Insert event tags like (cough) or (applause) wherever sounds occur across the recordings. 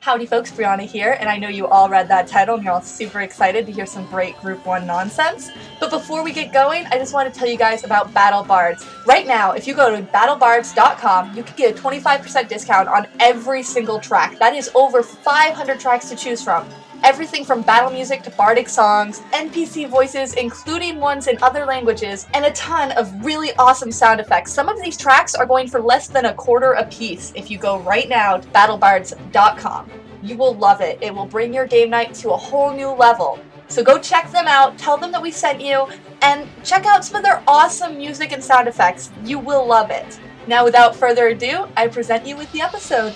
Howdy, folks. Brianna here, and I know you all read that title and you're all super excited to hear some great Group 1 nonsense. But before we get going, I just want to tell you guys about Battle Bards. Right now, if you go to battlebards.com, you can get a 25% discount on every single track. That is over 500 tracks to choose from. Everything from battle music to bardic songs, NPC voices, including ones in other languages, and a ton of really awesome sound effects. Some of these tracks are going for less than a quarter a piece if you go right now to battlebards.com. You will love it. It will bring your game night to a whole new level. So go check them out, tell them that we sent you, and check out some of their awesome music and sound effects. You will love it. Now, without further ado, I present you with the episode.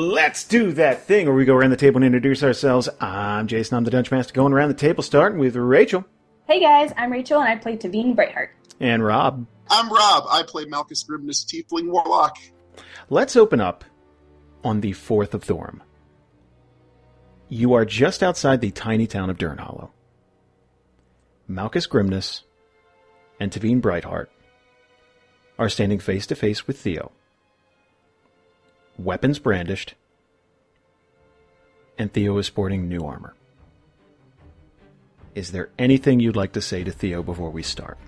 Let's do that thing where we go around the table and introduce ourselves. I'm Jason, I'm the Dungeon Master, going around the table, starting with Rachael Hey guys, I'm Rachael and I play Taveen Brightheart. and Rob. I'm Rob. I play Malchus Grimness Tiefling Warlock. Let's open up on the 4th of Thorm. You are just outside the tiny town of Dern Hollow. Malchus Grimness and Taveen Brightheart are standing face to face with Theo. Weapons brandished, and Theo is sporting new armor. Is there anything you'd like to say to Theo before we start?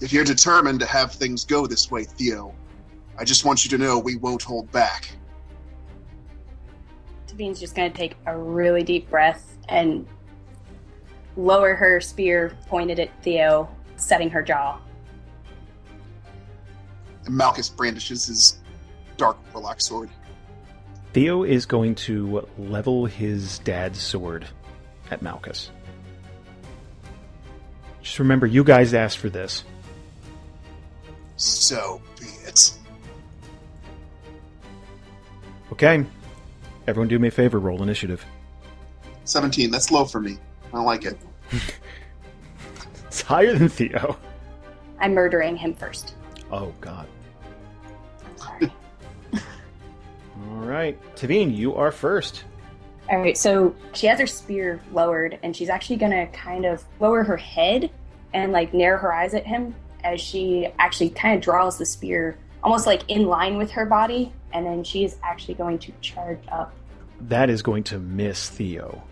If you're determined to have things go this way, Theo, I just want you to know we won't hold back. Taveen's just going to take a really deep breath and lower her spear pointed at Theo, setting her jaw. And Malchus brandishes his dark warlock sword. Theo is going to level his dad's sword at Malchus. Just remember, you guys asked for this. So be it. Okay. Everyone do me a favor, roll initiative. 17. That's low for me. I don't like it. (laughs) It's higher than Theo. I'm murdering him first. Oh, God. Right. Taveen, you are first. All right, so she has her spear lowered, and she's actually gonna kind of lower her head and like narrow her eyes at him as she actually kind of draws the spear almost like in line with her body, and then she is actually going to charge up. That is going to miss Theo.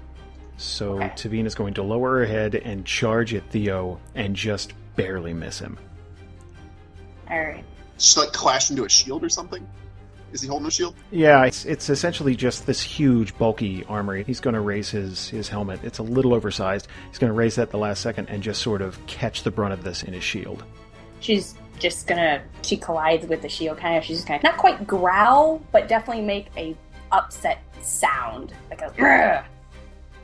So Okay. Taveen is going to lower her head and charge at Theo and just barely miss him. All right, Just like clash into a shield or something? Is he holding a shield? Yeah, it's, it's essentially just this huge, bulky armor. He's going to raise his, his helmet. It's a little oversized. He's going to raise that at the last second and just sort of catch the brunt of this in his shield. she's just gonna she collides with the shield kind of she's just gonna not quite growl but definitely make a upset sound like a "Grr."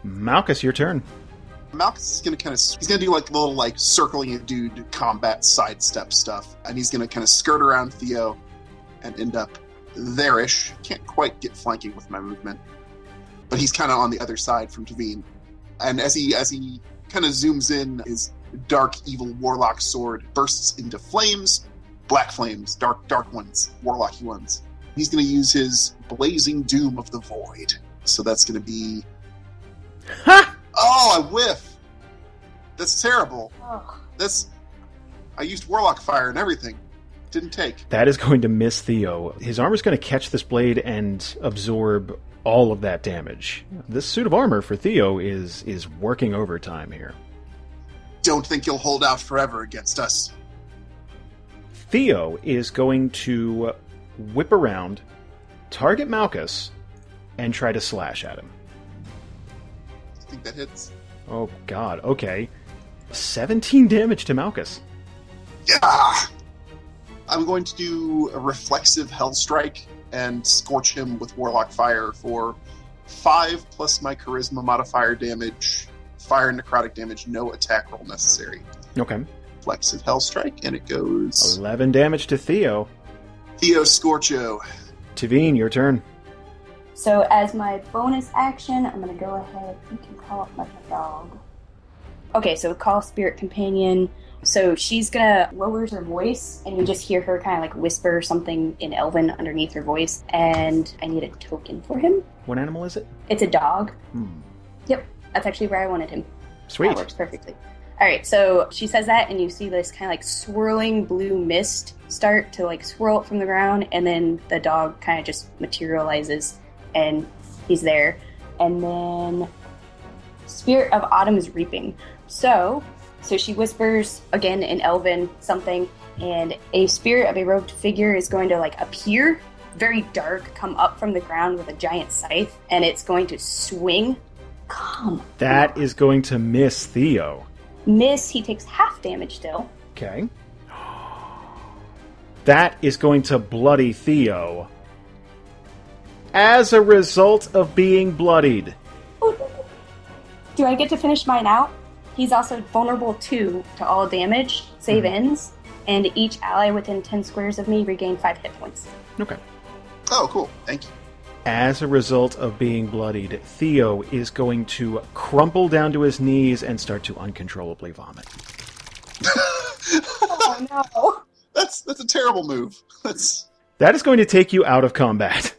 Malchus, your turn. Malchus is gonna kind of he's gonna do like little like circling a dude combat sidestep stuff, and he's gonna kind of skirt around Theo and end up there-ish. Can't quite get flanking with my movement, but he's kind of on the other side from Taveen. And as he as he kind of zooms in, his dark evil warlock sword bursts into flames, black flames, dark dark ones, warlocky ones. He's gonna use his blazing doom of the void. So that's gonna be Ha! Oh, I whiff. That's terrible. oh, That's. I used Warlock Fire and everything. Didn't take. That is going to miss Theo. His armor's going to catch this blade and absorb all of that damage. This suit of armor for Theo is is working overtime here. Don't think you'll hold out forever against us. Theo is going to whip around, target Malchus, and try to slash at him. I think that hits. Oh god, okay. 17 damage to Malchus. Yeah! I'm going to do a reflexive Hell Strike and scorch him with Warlock Fire for 5 plus my Charisma modifier damage, fire necrotic damage, no attack roll necessary. Okay. Reflexive Hell Strike, and it goes 11 damage to Theo. Theo Scorcho. Taveen, your turn. So as my bonus action, I'm gonna go ahead and call up my dog. Okay, so call spirit companion. So she's gonna lower her voice, and you just hear her kind of like whisper something in Elven underneath her voice. And I need a token for him. What animal is it? It's a dog. Hmm. Yep, that's actually where I wanted him. Sweet. That works perfectly. All right, so she says that, and you see this kind of like swirling blue mist start to like swirl up from the ground, and then the dog kind of just materializes, and he's there. And then Spirit of Autumn is reaping. So, so she whispers again in Elven something, and a spirit of a robed figure is going to like appear, very dark, come up from the ground with a giant scythe, and it's going to swing. Come That is going to miss Theo. miss, he takes half damage still. Okay. (gasps) That is going to bloody Theo. As a result of being bloodied. Do I get to finish mine out? He's also vulnerable too to all damage, save mm-hmm. ends, and each ally within 10 squares of me regain 5 hit points. Okay. Oh, cool. Thank you. As a result of being bloodied, Theo is going to crumple down to his knees and start to uncontrollably vomit. (laughs) Oh no! That's that's a terrible move. That's That is going to take you out of combat.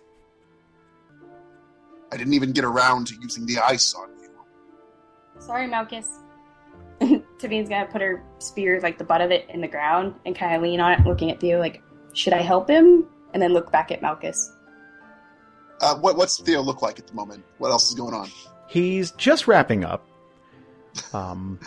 I didn't even get around to using the ice on you. Sorry, Malchus. Taveen's gonna put her spear, like the butt of it, in the ground and kind of lean on it, looking at Theo, like, should I help him? And then look back at Malchus. Uh, what what's Theo look like at the moment? What else is going on? He's just wrapping up, (laughs) um,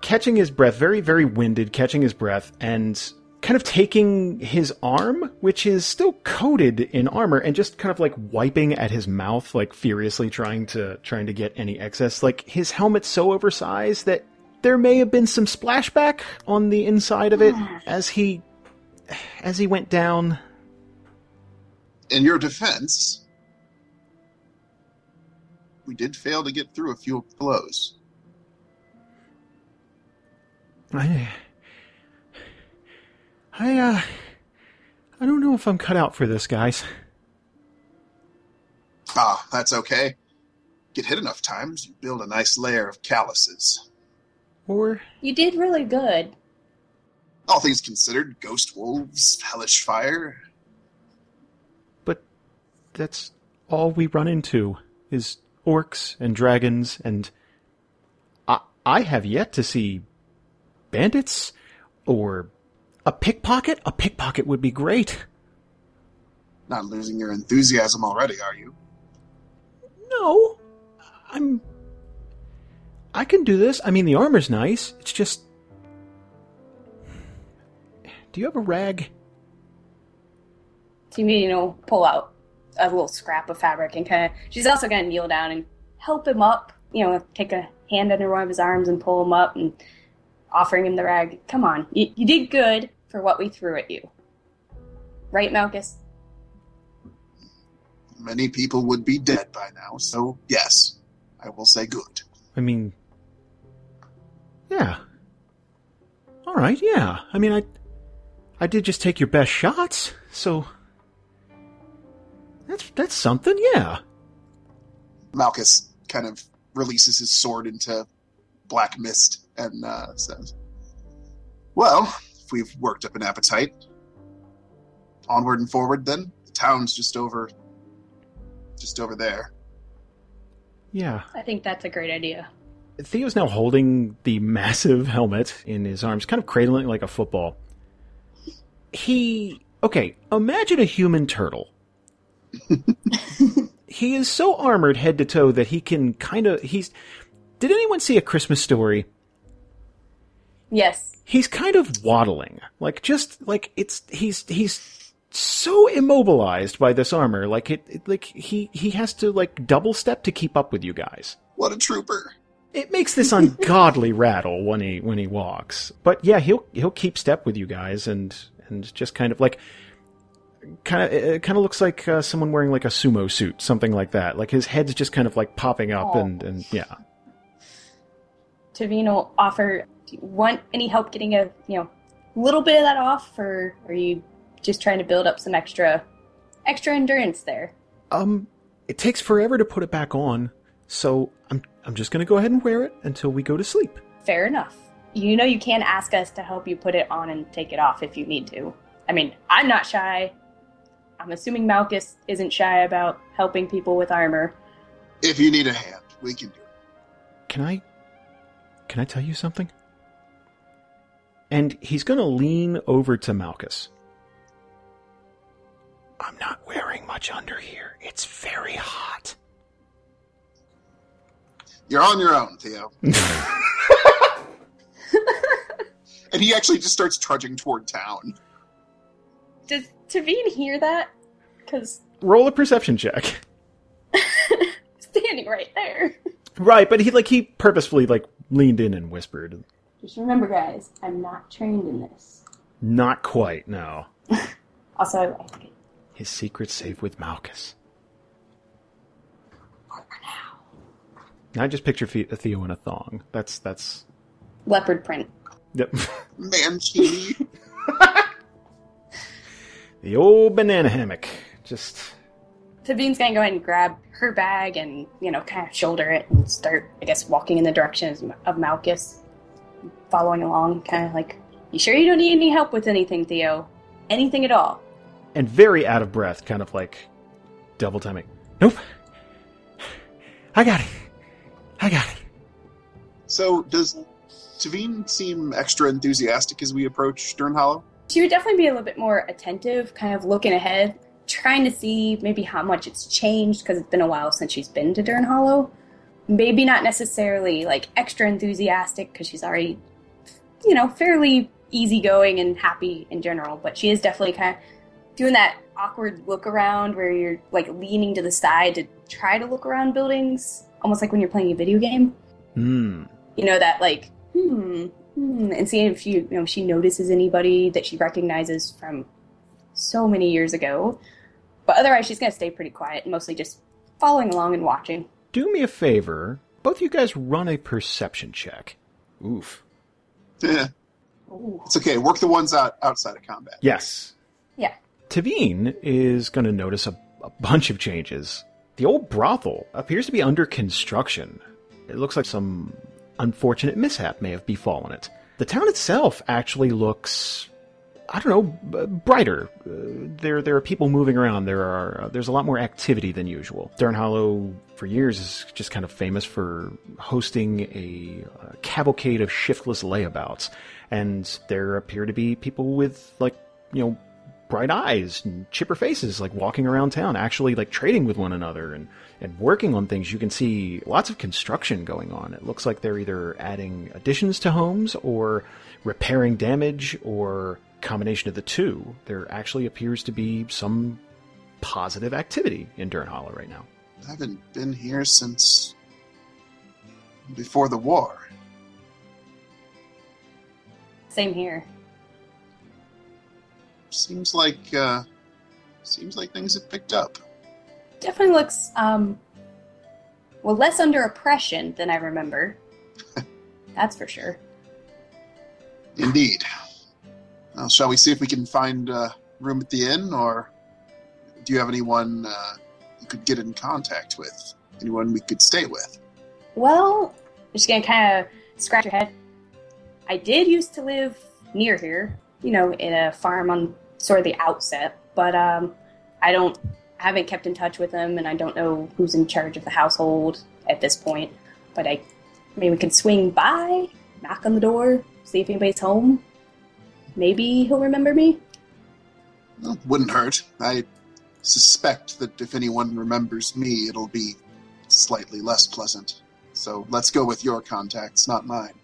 catching his breath, very, very winded, catching his breath, and kind of taking his arm, which is still coated in armor, and just kind of like wiping at his mouth, like furiously trying to trying to get any excess. Like his helmet's so oversized that there may have been some splashback on the inside of it as he as he went down. In your defense, we did fail to get through a few blows. I, I, uh, I don't know if I'm cut out for this, guys. Ah, that's okay. Get hit enough times, you build a nice layer of calluses. Or You did really good. All things considered, ghost wolves, hellish fire. but that's all we run into is orcs and dragons and I I have yet to see bandits or a pickpocket. A pickpocket would be great. Not losing your enthusiasm already, are you? No. I'm I can do this. I mean the armor's nice. It's just Do you have a rag? Do you mean, you know, pull out a little scrap of fabric and kind of. She's also gonna kneel down and help him up. You know, take a hand under one of his arms and pull him up and offering him the rag. Come on, you, you did good for what we threw at you. Right, Malchus? Many people would be dead by now, so yes, I will say good. I mean, yeah. All right, yeah. I mean, I, I did just take your best shots, so that's that's something, yeah. Malchus kind of releases his sword into black mist and uh, says, Well, if we've worked up an appetite, onward and forward then. The town's just over just over there. Yeah. I think that's a great idea. Theo's now holding the massive helmet in his arms, kind of cradling it like a football. He. Okay, imagine a human turtle. (laughs) he is so armored head to toe that he can kind of. He's. Did anyone see a Christmas story? Yes. He's kind of waddling. Like, just, like, it's. He's. He's so immobilized by this armor. Like, it. it like, he, he has to, like, double step to keep up with you guys. What a trooper. It makes this ungodly (laughs) rattle when he when he walks. But yeah, he'll he'll keep step with you guys and and just kind of like kind of it kind of looks like uh, someone wearing like a sumo suit, something like that. Like his head's just kind of like popping up Aw. and and yeah. Tavino offer. Do you want any help getting a you know little bit of that off, or are you just trying to build up some extra extra endurance there? Um it takes forever to put it back on, so I'm I'm just gonna go ahead and wear it until we go to sleep. Fair enough. You know you can ask us to help you put it on and take it off if you need to. I mean, I'm not shy. I'm assuming Malchus isn't shy about helping people with armor. If you need a hand, we can do it. Can I can I tell you something? And he's gonna lean over to Malchus. I'm not wearing much under here. It's very hot. You're on your own, Theo. (laughs) and he actually just starts trudging toward town. Does Taveen hear that? Because Roll a perception check. (laughs) standing right there. Right, but he like he purposefully like leaned in and whispered. Just remember, guys, I'm not trained in this. Not quite, no. (laughs) Also, I think His secret safe with Malchus. Now I just picture Fe- Theo in a thong. That's that's leopard print. yep. Mancini. (laughs) the old banana hammock. Just Taveen's gonna go ahead and grab her bag and, you know, kind of shoulder it and start, I guess, walking in the direction of Malchus, following along, kind of like, You sure you don't need any help with anything, Theo? Anything at all? and very out of breath, kind of like double timing. Nope. I got it. I got it. so, does Taveen seem extra enthusiastic as we approach Dern Hollow? She would definitely be a little bit more attentive, kind of looking ahead, trying to see maybe how much it's changed because it's been a while since she's been to Dern Hollow. Maybe not necessarily like extra enthusiastic because she's already, you know, fairly easygoing and happy in general, but she is definitely kind of doing that awkward look around where you're like leaning to the side to try to look around buildings, almost like when you're playing a video game Hmm. you know that like hmm, hmm and seeing if you, you know she notices anybody that she recognizes from so many years ago but otherwise she's gonna stay pretty quiet mostly just following along and watching Do me a favor. Both you guys run a perception check. Oof. Eh, it's okay. Work the ones out outside of combat. Yes. yeah Taveen is going to notice a, a bunch of changes. The old brothel appears to be under construction. It looks like some unfortunate mishap may have befallen it. The town itself actually looks, I don't know, brighter. Uh, there, there are people moving around. There are, uh, there's a lot more activity than usual. Dern Hollow, for years, is just kind of famous for hosting a, uh cavalcade of shiftless layabouts, and there appear to be people with like, you know, bright eyes and chipper faces like walking around town actually like trading with one another and and working on things. You can see lots of construction going on. It looks like they're either adding additions to homes or repairing damage or combination of the two. There actually appears to be some positive activity in Dern Hollow right now. I haven't been here since before the war. same here Seems like uh, seems like things have picked up. definitely looks um well less under oppression than i remember (laughs) that's for sure Indeed. Well, shall we see if we can find a room at the inn, or do you have anyone uh, you could get in contact with? Anyone we could stay with? Well, I'm just gonna kind of scratch your head. I did used to live near here, you know, in a farm on sort of the outset, but um, I don't, I haven't kept in touch with them, and I don't know who's in charge of the household at this point. But I, maybe we can swing by, knock on the door, see if anybody's home. Maybe he'll remember me. Well, wouldn't hurt. I suspect that if anyone remembers me, it'll be slightly less pleasant. So let's go with your contacts, not mine.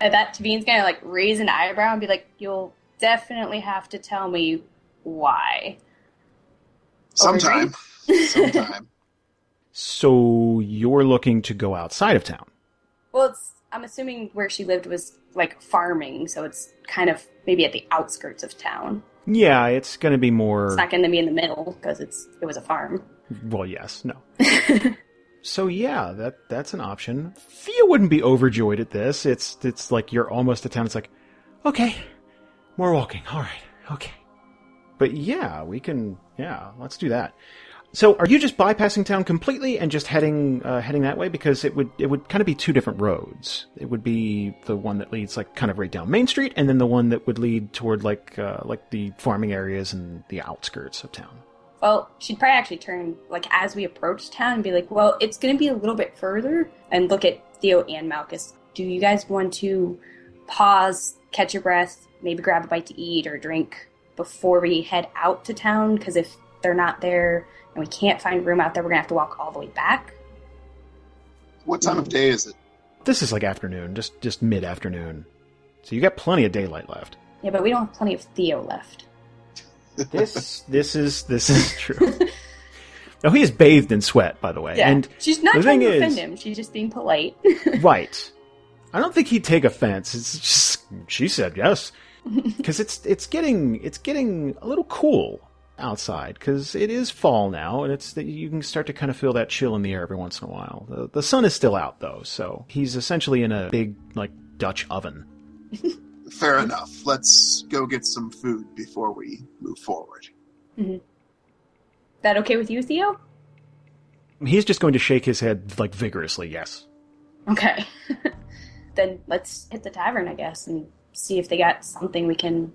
At that, Taveen's gonna like raise an eyebrow and be like, "You'll definitely have to tell me why." Sometime. Sometime. (laughs) so you're looking to go outside of town Well, it's I'm assuming where she lived was like farming, so it's kind of maybe at the outskirts of town. yeah it's going to be more It's not going to be in the middle because it's it was a farm. Well, yes, no. (laughs) so yeah, that that's an option. Thea wouldn't be overjoyed at this. It's it's like you're almost at town. It's like, okay, more walking. All right, okay. But yeah, we can. Yeah, let's do that. So, are you just bypassing town completely and just heading uh, heading that way? Because it would it would kind of be two different roads. It would be the one that leads like kind of right down Main Street, and then the one that would lead toward like uh, like the farming areas and the outskirts of town. Well, she'd probably actually turn like as we approach town and be like, "Well, it's going to be a little bit further," and look at Theo and Malchus. Do you guys want to pause, catch your breath, maybe grab a bite to eat or drink before we head out to town? Because if they're not there and we can't find room out there, we're gonna have to walk all the way back. What time of day is it? This is like afternoon, just just mid afternoon. So you got plenty of daylight left. Yeah, but we don't have plenty of Theo left. (laughs) This this is this is true. (laughs) now he is bathed in sweat, by the way. Yeah, And she's not the trying to offend is- him. She's just being polite. (laughs) right. I don't think he'd take offense. It's just she said yes (laughs) because it's it's getting it's getting a little cool outside because it is fall now and it's that you can start to kind of feel that chill in the air every once in a while. The, the sun is still out though, so he's essentially in a big like Dutch oven. (laughs) Fair enough. Let's go get some food before we move forward. Mm-hmm. that okay with you, Theo? He's just going to shake his head like vigorously. Yes. Okay. (laughs) then let's hit the tavern, I guess, and see if they got something we can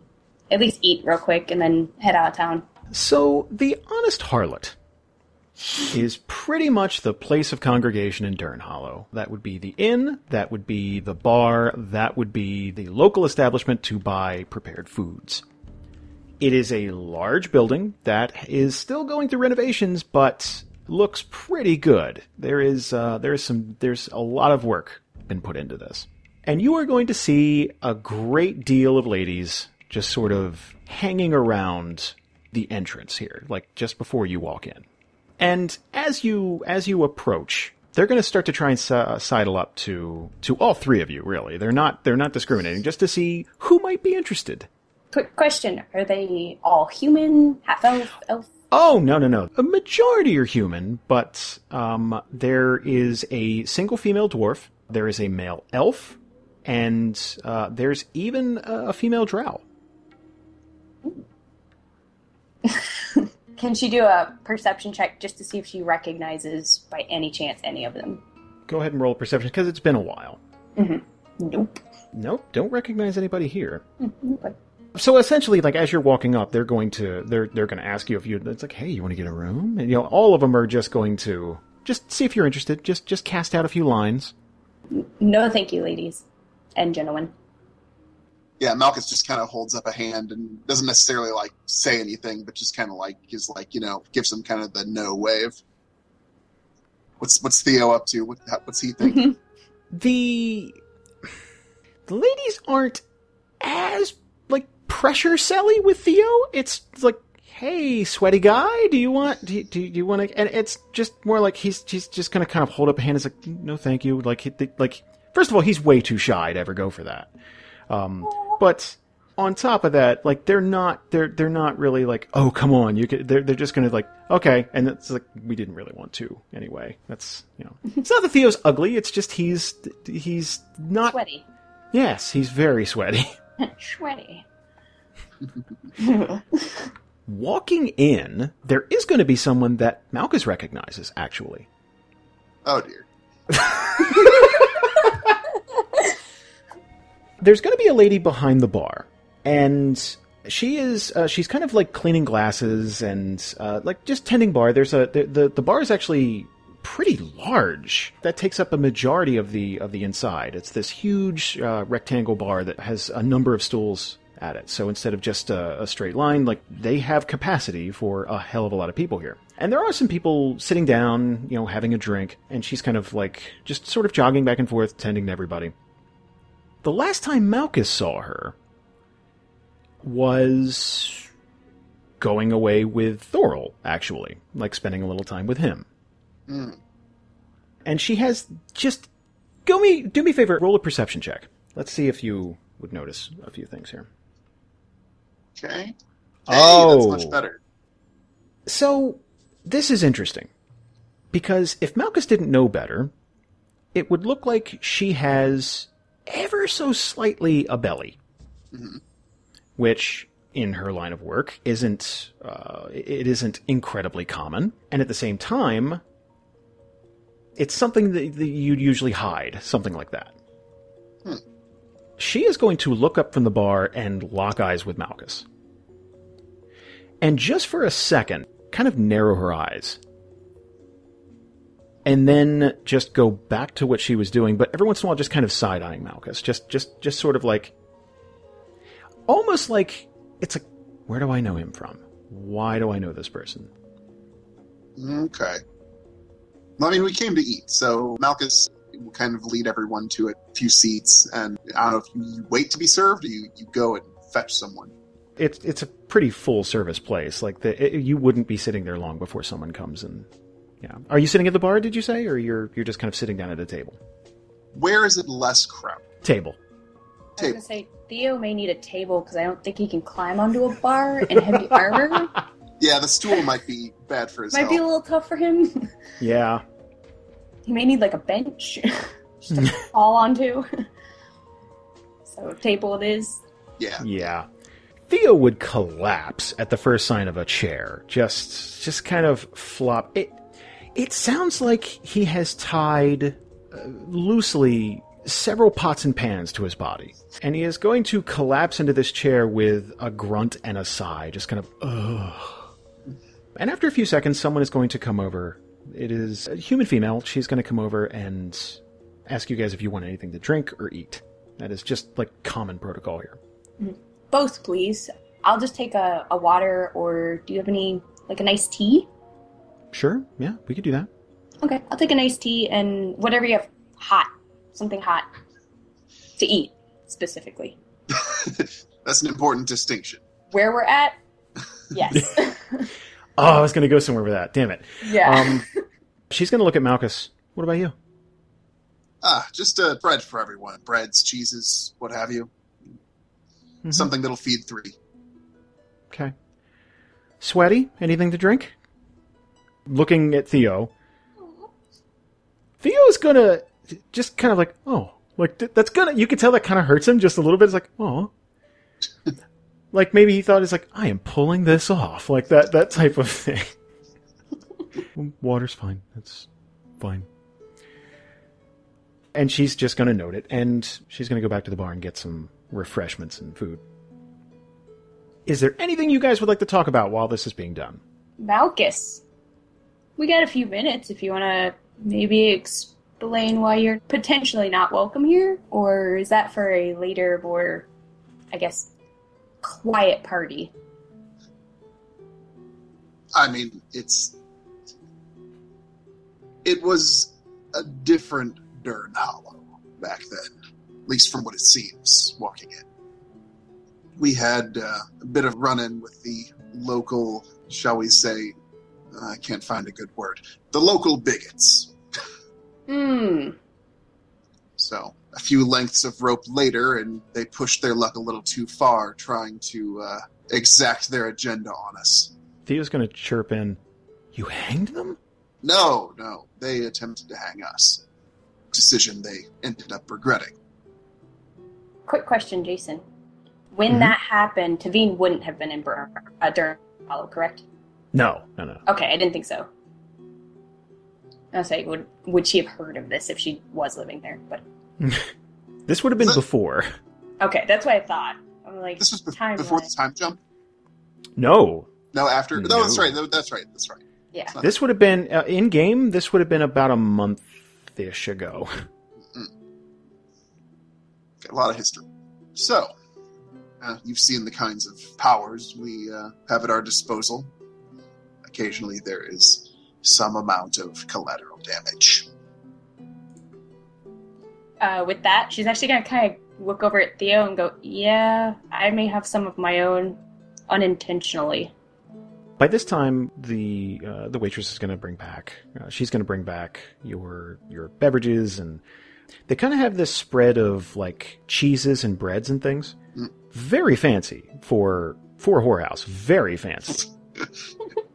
at least eat real quick and then head out of town. So, the Honest Harlot is pretty much the place of congregation in Dern Hollow. That would be the inn, that would be the bar, that would be the local establishment to buy prepared foods. It is a large building that is still going through renovations, but looks pretty good. There is uh, there is some there's a lot of work been put into this, and you are going to see a great deal of ladies just sort of hanging around the entrance here, like just before you walk in. And as you as you approach, they're going to start to try and si- uh, sidle up to to all three of you. Really, they're not they're not discriminating, just to see who might be interested. Quick question: Are they all human, half elf, elf? Oh no no no! A majority are human, but um, there is a single female dwarf. There is a male elf, and uh, there's even a female drow. Can she do a perception check just to see if she recognizes by any chance any of them? Go ahead and roll a perception because it's been a while. Nope. Nope, don't recognize anybody here. Okay. So essentially, like as you're walking up, they're going to they're they're going to ask you if you. It's like, hey, you want to get a room? And you know, all of them are just going to just see if you're interested. Just just cast out a few lines. No, thank you, ladies and genuine. Yeah, Malchus just kind of holds up a hand and doesn't necessarily like say anything, but just kind of like is like you know gives him kind of the no wave. What's what's Theo up to? What what's he (laughs) think? the the ladies aren't as like pressure selly with Theo. It's like, hey, sweaty guy, do you want do you, do you want to? And it's just more like he's he's just gonna kind of hold up a hand. It's like, no, thank you. Like he, like first of all, he's way too shy to ever go for that. Um, but on top of that, like they're not they're they're not really like, oh come on, you could. They're they're just gonna like, okay, and it's like we didn't really want to anyway. That's you know, (laughs) it's not that Theo's ugly. It's just he's he's not. Sweaty. Yes, he's very sweaty. (laughs) Sweaty. (laughs) Walking in, there is going to be someone that Malchus recognizes. Actually, Oh dear. There's going to be a lady behind the bar, and she is uh, she's kind of like cleaning glasses and uh, like just tending bar. There's a the, the the bar is actually pretty large. That takes up a majority of the of the inside. It's this huge uh, rectangle bar that has a number of stools at it. So instead of just a, a straight line, like they have capacity for a hell of a lot of people here. And there are some people sitting down, you know, having a drink, and she's kind of like just sort of jogging back and forth, tending to everybody. The last time Malchus saw her was going away with Thorol, actually, like spending a little time with him. Hmm. And she has just go me do me a favor, roll a perception check. Let's see if you would notice a few things here. Okay. Hey, Oh. that's much better. So this is interesting because if Malchus didn't know better, it would look like she has ever so slightly a belly, which in her line of work isn't uh, it isn't incredibly common, and at the same time, it's something that, that you'd usually hide, something like that. Hmm. She is going to look up from the bar and lock eyes with Malchus, and just for a second, kind of narrow her eyes. And then just go back to what she was doing, but every once in a while just kind of side eyeing Malchus. Just just just sort of like almost like it's like, where do I know him from? Why do I know this person? Okay. Well, I mean, we came to eat, so Malchus will kind of lead everyone to a few seats, and I don't know if you wait to be served or you, you go and fetch someone. It's it's a pretty full service place. Like the it, you wouldn't be sitting there long before someone comes and yeah. Are you sitting at the bar? Did you say, or you're you're just kind of sitting down at a table? Where is it less crowded? Table. I was gonna say Theo may need a table because I don't think he can climb onto a bar in heavy (laughs) armor. Yeah, the stool might be bad for his Might be a little tough for him. (laughs) Yeah. he may need like a bench (laughs) just to fall onto. so table it is. Yeah. Yeah. Theo would collapse at the first sign of a chair. Just just kind of flop. It it sounds like he has tied uh, loosely several pots and pans to his body. And he is going to collapse into this chair with a grunt and a sigh, just kind of ugh. And after a few seconds someone is going to come over. It is a human female. She's going to come over and ask you guys if you want anything to drink or eat. That is just like common protocol here. Both, please. I'll just take a, a water, or do you have any like a nice tea? Sure. Yeah, we could do that. Okay, I'll take a nice tea and whatever you have hot, something hot to eat specifically. (laughs) That's an important distinction. Where we're at, yes, (laughs) Oh, I was going to go somewhere with that. Damn it. yeah. Um, she's going to look at Malchus. What about you? Ah, just uh, bread for everyone. Breads, cheeses, what have you. Mhm. Something that'll feed three. Okay. Sweaty, anything to drink? Looking at Theo. Theo's going to just kind of like, oh, like that's gonna. You can tell that kind of hurts him just a little bit. It's like, oh, (laughs) like maybe he thought it's like I am pulling this off, like that that type of thing. (laughs) Water's fine. That's fine. And she's just going to note it, and she's going to go back to the bar and get some refreshments and food. Is there anything you guys would like to talk about while this is being done? Malchus, we got a few minutes if you want to maybe explain why you're potentially not welcome here, or is that for a later, more, I guess, quiet party? I mean, it's. It was a different Dern Hollow back then, at least from what it seems walking in. We had uh, a bit of run in with the local, shall we say, I can't find a good word, the local bigots. Hmm. So, a few lengths of rope later, and they pushed their luck a little too far, trying to uh, exact their agenda on us. Theo's going to chirp in, You hanged them? No, no, they attempted to hang us. Decision they ended up regretting. Quick question, Jason. When Mhm. that happened, Taveen wouldn't have been in Bur- uh, Durham Hollow, correct? No, no, no. Okay, I didn't think so. I was like, would would she have heard of this if she was living there? But (laughs) This would have been it- before. okay, that's what I thought. I'm like, This was be- timeline. before the time jump. No. No, after. No, No. that's right. no, That's right. That's right. Yeah. This would have been, uh, in game, this would have been about a month ish ago. Got a lot of history. So, uh, you've seen the kinds of powers we uh, have at our disposal. Occasionally, there is some amount of collateral damage. Uh, with that, she's actually gonna kind of look over at Theo and go, "Yeah, I may have some of my own, unintentionally." By this time, the uh, the waitress is going to bring back. Uh, she's going to bring back your your beverages, and they kind of have this spread of like cheeses and breads and things. Mm. Very fancy for for a whorehouse. Very fancy. (laughs)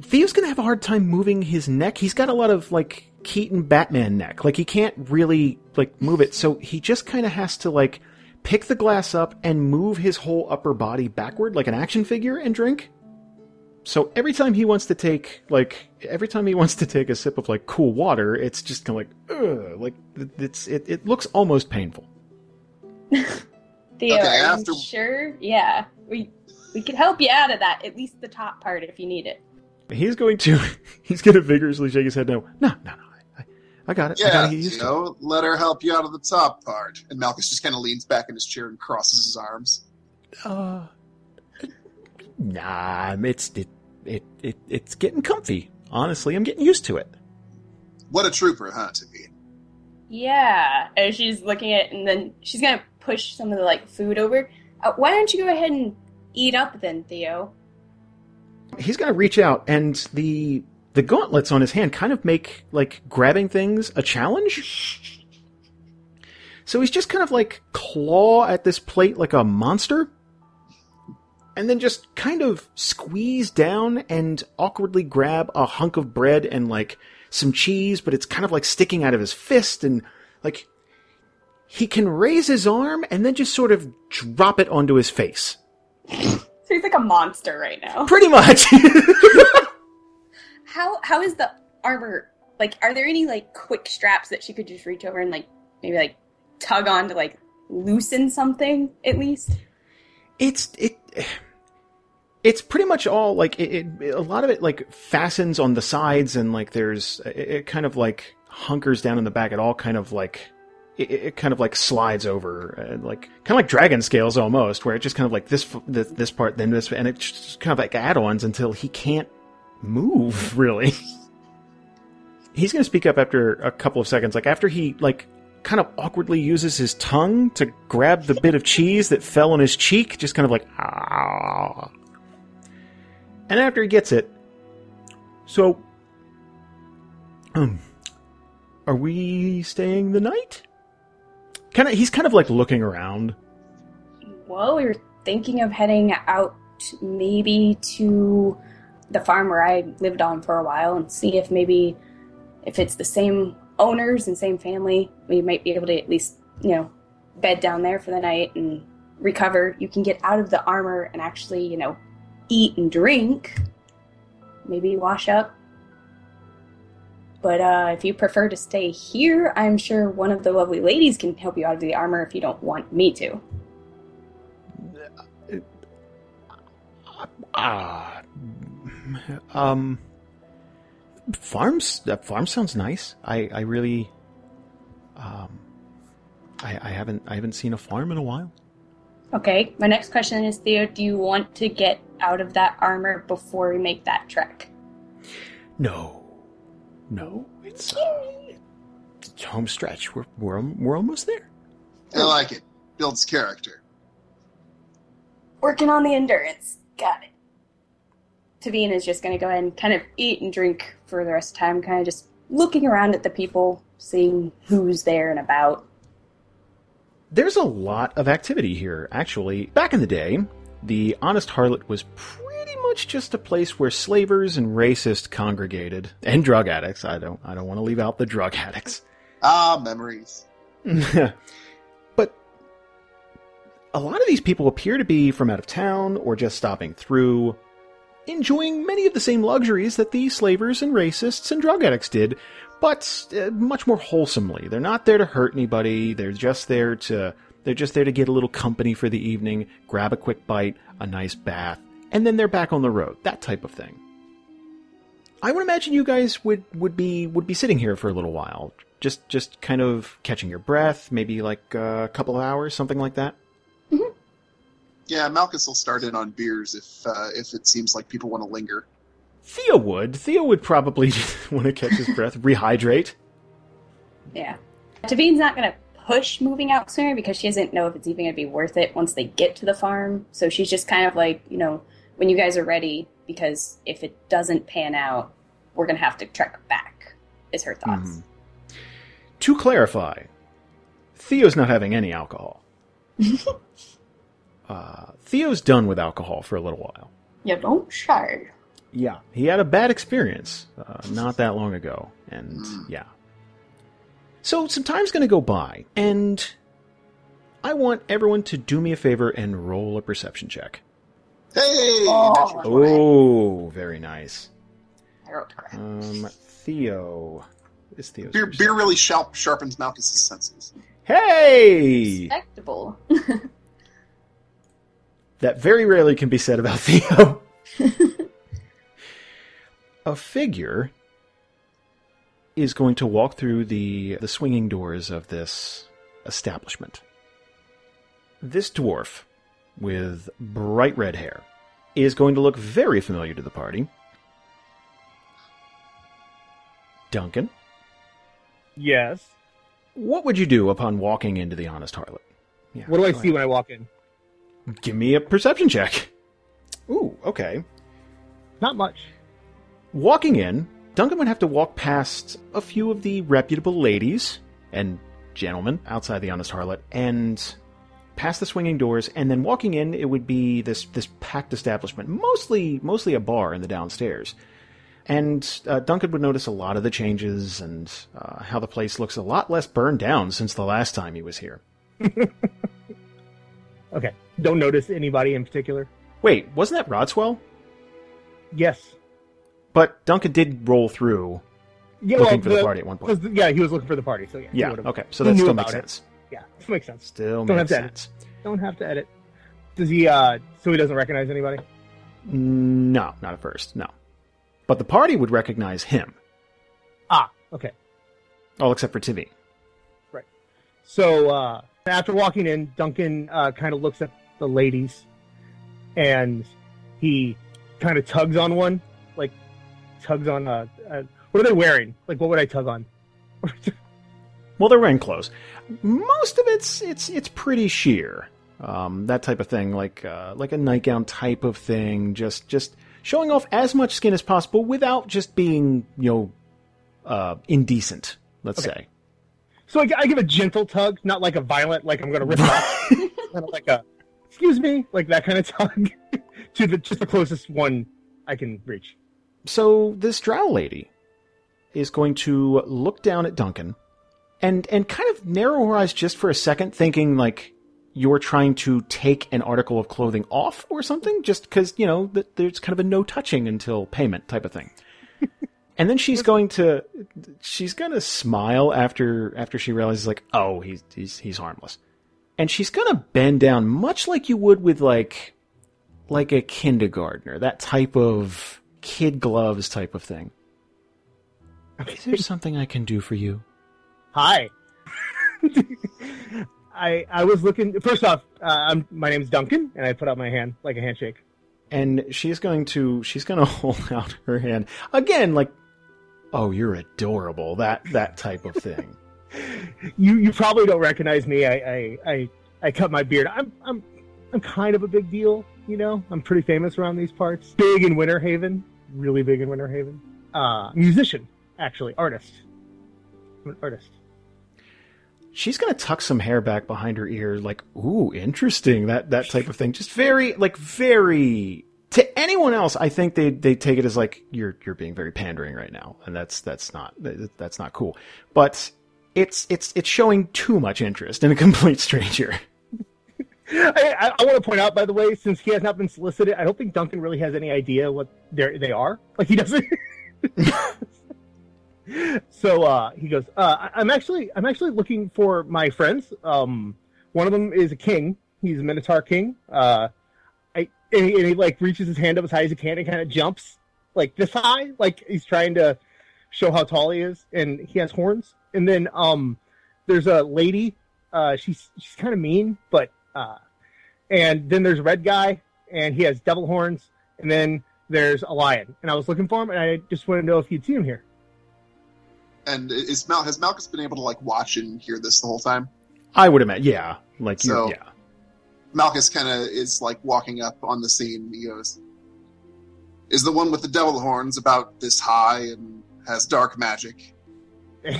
Theo's going to have a hard time moving his neck. He's got a lot of like Keaton Batman neck. Like he can't really like move it, so he just kind of has to like pick the glass up and move his whole upper body backward like an action figure and drink. So every time he wants to take like every time he wants to take a sip of like cool water, it's just kind of like ugh, like it's it, it looks almost painful. (laughs) Theo, Okay, are after- you sure? Yeah, we we can help you out of that. At least the top part, if you need it. He's going to (laughs) he's going to vigorously shake his head. No, no, no, no. I, I got it. I Yeah, gotta get you used to know, let her help you out of the top part. And Malchus just kind of leans back in his chair and crosses his arms. Uh, nah, it's it, it it it's getting comfy. Honestly, I'm getting used to it. What a trooper, huh, Taveen? Yeah, and she's looking at, and then she's gonna push some of the like food over. Uh, why don't you go ahead and eat up then, Theo? He's gonna reach out, and the the gauntlets on his hand kind of make like grabbing things a challenge. So he's just kind of like claw at this plate like a monster, and then just kind of squeeze down and awkwardly grab a hunk of bread and like some cheese, but it's kind of like sticking out of his fist, and like he can raise his arm and then just sort of drop it onto his face. So he's like a monster right now. (laughs) Pretty much. (laughs) How how is the armor? Like, are there any like quick straps that she could just reach over and like maybe like tug on to like loosen something at least? it's it it's pretty much all like it, it a lot of it like fastens on the sides and like there's it, it kind of like hunkers down in the back it all kind of like it, it kind of like slides over and like kind of like dragon scales almost where it just kind of like this this, this part then this and it's just kind of like add-ons until he can't move (laughs) really he's going to speak up after a couple of seconds like after he like kind of awkwardly uses his tongue to grab the bit of cheese that fell on his cheek, just kind of like, ah. And after he gets it, so, um, are we staying the night? Kind of, he's kind of like looking around. Well, we were thinking of heading out maybe to the farm where I lived on for a while and see if maybe if it's the same owners and same family, we might be able to at least, you know, bed down there for the night and recover. You can get out of the armor and actually, you know, eat and drink. Maybe wash up. But uh, if you prefer to stay here, I'm sure one of the lovely ladies can help you out of the armor if you don't want me to. Ah, um, farms. That farm sounds nice. I, I really, um, I, I haven't, I haven't seen a farm in a while. Okay, my next question is Theo, do you want to get out of that armor before we make that trek? No, no, it's, uh, it's home stretch. We're, we're, we're almost there. I like it. Builds character. Working on the endurance. Got it. Taveen is just going to go ahead and kind of eat and drink for the rest of the time, kind of just looking around at the people, seeing who's there and about. There's a lot of activity here, actually. Back in the day, the Honest Harlot was much just a place where slavers and racists congregated, and drug addicts. I don't, I don't want to leave out the drug addicts. Ah, memories. (laughs) but a lot of these people appear to be from out of town or just stopping through, enjoying many of the same luxuries that the slavers and racists and drug addicts did, but uh, much more wholesomely. They're not there to hurt anybody. They're just there to they're just there to get a little company for the evening, grab a quick bite, a nice bath, and then they're back on the road. That type of thing. I would imagine you guys would, would be would be sitting here for a little while, just just kind of catching your breath, maybe like a couple of hours, something like that. Yeah, Malchus will start in on beers if uh, if it seems like people want to linger. Theo would. Theo would probably (laughs) want to catch his breath, rehydrate. Yeah. Taveen's not going to push moving out sooner because she doesn't know if it's even going to be worth it once they get to the farm. So she's just kind of like, you know, when you guys are ready, because if it doesn't pan out, we're going to have to trek back, is her thoughts. Mhm. To clarify, Theo's not having any alcohol. (laughs) uh, Theo's done with alcohol for a little while. You don't shy. Yeah, he had a bad experience uh, not that long ago, and Mm. yeah. So some time's going to go by, and I want everyone to do me a favor and roll a perception check. Hey! Oh. natural 20. Oh, very nice. I wrote. Um, Theo. Is Theo? Beer, beer really sharp, sharpens Malchus's senses. Hey! Respectable. (laughs) That very rarely can be said about (laughs) Theo. (laughs) a figure is going to walk through the, the swinging doors of this establishment. This dwarf, with bright red hair, is going to look very familiar to the party. Duncan, Yes. what would you do upon walking into the Honest Harlot? Yeah, What do I go see when I walk in? Give me a perception check. Ooh, okay. Not much. Walking in, Duncan would have to walk past a few of the reputable ladies and gentlemen outside the Honest Harlot and past the swinging doors and then walking in it would be this this packed establishment mostly mostly a bar in the downstairs and uh, Duncan would notice a lot of the changes and uh, how the place looks a lot less burned down since the last time he was here. (laughs) Okay. Don't notice anybody in particular. Wait, wasn't that Rodswell? Yes. But Duncan did roll through Yeah, looking well, for the, party at one point. Yeah, he was looking for the party. So yeah. Yeah, okay, so that still makes it. sense. Yeah, this makes sense. Still Don't makes have to edit. sense. Don't have to edit. Does he? uh So he doesn't recognize anybody? No, not at first. No. But the party would recognize him, Ah, okay. all except for Timmy. Right. So uh after walking in, Duncan uh, kind of looks at the ladies, and he kind of tugs on one, like tugs on. Uh, uh, what are they wearing? Like, what would I tug on? (laughs) Well, they're wearing clothes. Most of it's it's it's pretty sheer. Um, that type of thing, like uh, like a nightgown type of thing, just just showing off as much skin as possible without just being you know uh, indecent. Let's Okay. say. So I, I give a gentle tug, not like a violent, like I'm going to rip it off. (laughs) kind of like a, excuse me, like that kind of tug (laughs) to the just the closest one I can reach. So this drow lady is going to look down at Duncan and and kind of narrow her eyes just for a second, thinking like you're trying to take an article of clothing off or something, just because you know that there's kind of a no touching until payment type of thing. (laughs) and then she's going to she's going to smile after after she realizes like oh he's he's he's harmless, and she's going to bend down much like you would with like like a kindergartner, that type of kid gloves type of thing. Is there something I can do for you? Hi. (laughs) I I was looking. First off, uh, I'm my name's Duncan, and I put out my hand like a handshake. And she's going to she's going (laughs) to hold out her hand again, like, oh, you're adorable. That that type of thing. (laughs) You you probably don't recognize me. I I I, I cut my beard. I'm I'm I'm kind of a big deal. You know, I'm pretty famous around these parts. Big in Winter Haven, really big in Winter Haven. Uh, musician, actually, artist. I'm an artist. She's going to tuck some hair back behind her ear, like, ooh, interesting. That that type of thing. Just very, like, very. To anyone else, I think they they take it as like you're you're being very pandering right now, and that's that's not that's not cool. But it's it's it's showing too much interest in a (laughs) complete stranger. I, I, I want to point out, by the way, since he has not been solicited, I don't think Duncan really has any idea what they they are. Like he doesn't. (laughs) so uh, he goes, uh, I- "I'm actually I'm actually looking for my friends. Um, one of them is a king. He's a Minotaur king. Uh, I and he, and he like reaches his hand up as high as he can and kind of jumps like this high, like he's trying to show how tall he is, and he has horns. And then um, there's a lady. Uh, she's she's kind of mean, but uh, and then there's a red guy, and he has devil horns, and then there's a lion. And I was looking for him, and I just wanted to know if you'd see him here. And is Mal has Malchus been able to like watch and hear this the whole time? I would imagine, yeah, like So- yeah. Malchus kind of is like walking up on the scene. He goes, "Is the one with the devil horns about this high and has dark magic?" (laughs)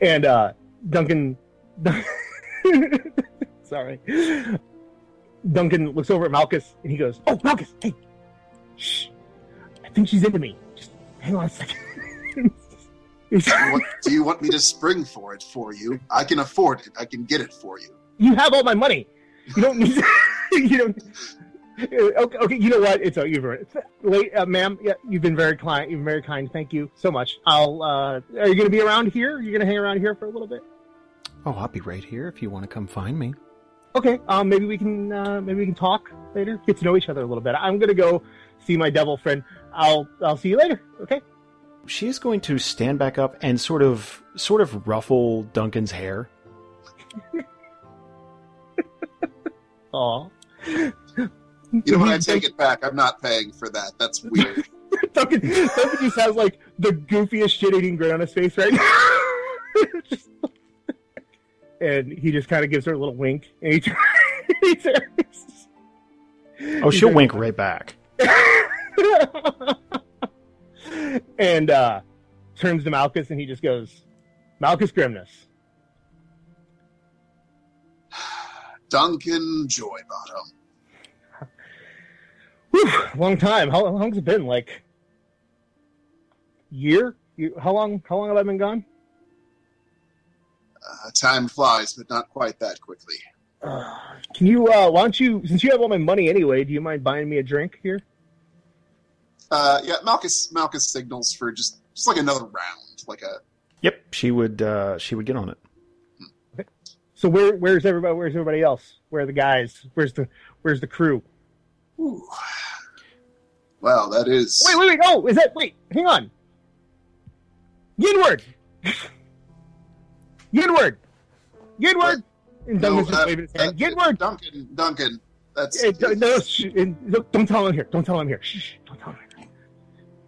and uh, Duncan, (laughs) sorry, Duncan looks over at Malchus and he goes, "Oh, Malchus, hey, shh! I think she's into me. Just hang on a second. He's- Do you, want, do you want me to spring for it for you? I can afford it. I can get it for you. you have all my money. You don't need. (laughs) you don't. Okay, okay, you know what? It's uh, you've late, uh, ma'am. Yeah, you've been very kind. You've been very kind. Thank you so much. I'll. Uh, are you going to be around here? You're going to hang around here for a little bit. Oh, I'll be right here if you want to come find me. Okay. Um. Maybe we can. Uh, maybe we can talk later. Get to know each other a little bit. I'm going to go see my devil friend. I'll. I'll see you later. Okay. She is going to stand back up and sort of, sort of ruffle Duncan's hair. (laughs) Aw. You know what? I take it back. I'm not paying for that. That's weird. (laughs) Duncan, Duncan just has like the goofiest shit-eating grin on his face right now. Just- (laughs) and he just kind of gives her a little wink, and he, turns- he turns. Oh, she'll wink right back. (laughs) and uh, turns to Malchus, and he just goes, "Malchus Grimness." (sighs) Duncan Joybottom. Whew, long time. How, how long's it been? Like year? You, how long? How long have I been gone? Uh, time flies, but not quite that quickly. Uh, (sighs) can you? Uh, why don't you? Since you have all my money anyway, do you mind buying me a drink here? Uh, yeah, Malchus. Malchus signals for just just like another round, like a Yep, she would. Uh, she would get on it. Okay. So where? Where's everybody? Where's everybody else? Where are the guys? Where's the? Where's the crew? Ooh. Well, that is. Wait, wait, wait! Oh, is that? Wait, hang on. Yinward. (laughs) Yinward. Yinward. And No, Duncan's just uh, waving his uh, hand. Yinward. Duncan. Duncan. That's. D- no, sh- and- no, don't tell him here. Don't tell him here. Shh, shh, don't tell him here.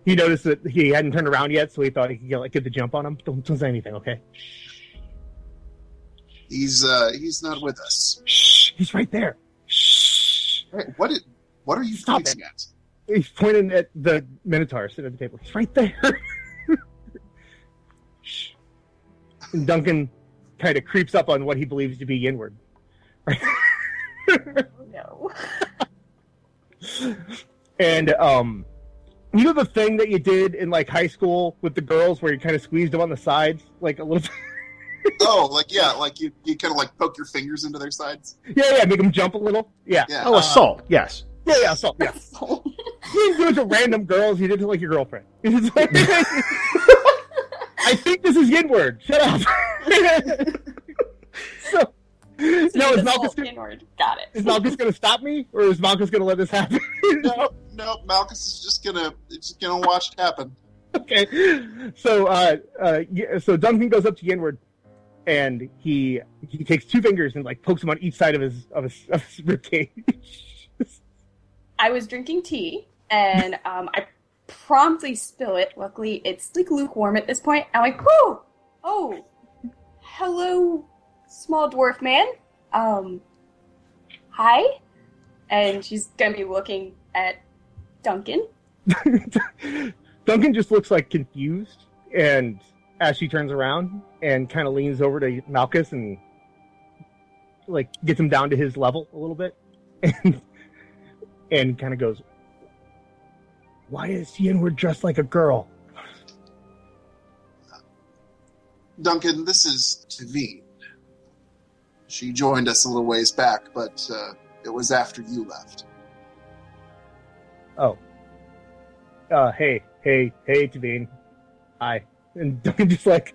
He noticed that he hadn't turned around yet, so he thought he could get, like, get the jump on him. Don't, don't say anything, okay? He's uh he's not with us. Shh, he's right there. Shh. Hey, what did, What are you Stop pointing at? He's pointing at the Minotaur sitting at the table. He's right there. Shh. (laughs) and Duncan kind of creeps up on what he believes to be Yinward. (laughs) No. (laughs) And um, you know the thing that you did in like high school with the girls, where you kind of squeezed them on the sides, like a little. (laughs) oh, like yeah, like you you kind of like poke your fingers into their sides. yeah, yeah, make them jump a little. Yeah, Yeah. Oh, assault. Uh, yes. yeah, yeah. So yeah, (laughs) you didn't do it to random girls. You did it to like your girlfriend. (laughs) Like- I think this is Yinward. Shut up. so, (laughs) no, is Malchus, gonna, inward. Got it. is Malchus going to stop me, or is Malchus going to let this happen? (laughs) no, no, Malchus is just gonna just gonna watch it happen. okay. So, uh, uh, so Duncan goes up to Yinward, and he he takes two fingers and like pokes him on each side of his of his, of his (laughs) rib cage. I was drinking tea and um, I promptly spill it. Luckily, it's like lukewarm at this point. I'm like, whoo! Oh, hello, small dwarf man. Um, hi. And she's gonna be looking at Duncan. (laughs) Duncan just looks like confused, and as she turns around and kind of leans over to Malchus and like gets him down to his level a little bit, and and kind of goes, "Why is Yenward dressed like a girl?" Duncan, this is Taveen. She joined us a little ways back, but uh, it was after you left. Oh, uh, hey, hey, hey, Taveen, hi, and (laughs) Duncan just like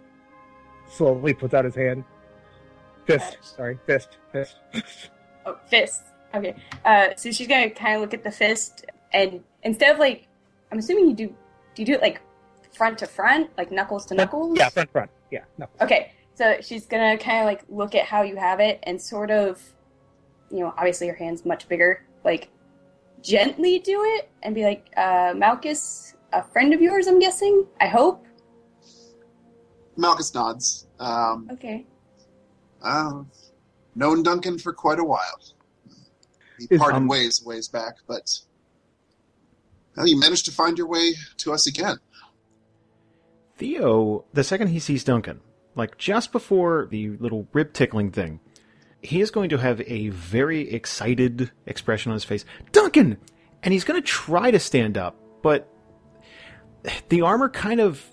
slowly puts out his hand, fist, sorry, fist, fist. Oh, fist. Okay. Uh, so she's gonna kind of look at the fist, and instead of like, I'm assuming you do. Do you do it like front to front, like knuckles to knuckles? Yeah, front, front, yeah, no. Okay, so she's gonna kind of like look at how you have it and sort of, you know, obviously her hand's much bigger, like gently do it and be like, uh, Malchus, a friend of yours, I'm guessing? I hope? Malchus nods. Um, Okay. uh, known Duncan for quite a while. We Is, parted um, ways ways back, but well, you managed to find your way to us again. Theo, the second he sees Duncan, like just before the little rib tickling thing, he is going to have a very excited expression on his face. Duncan! And he's going to try to stand up, but the armor kind of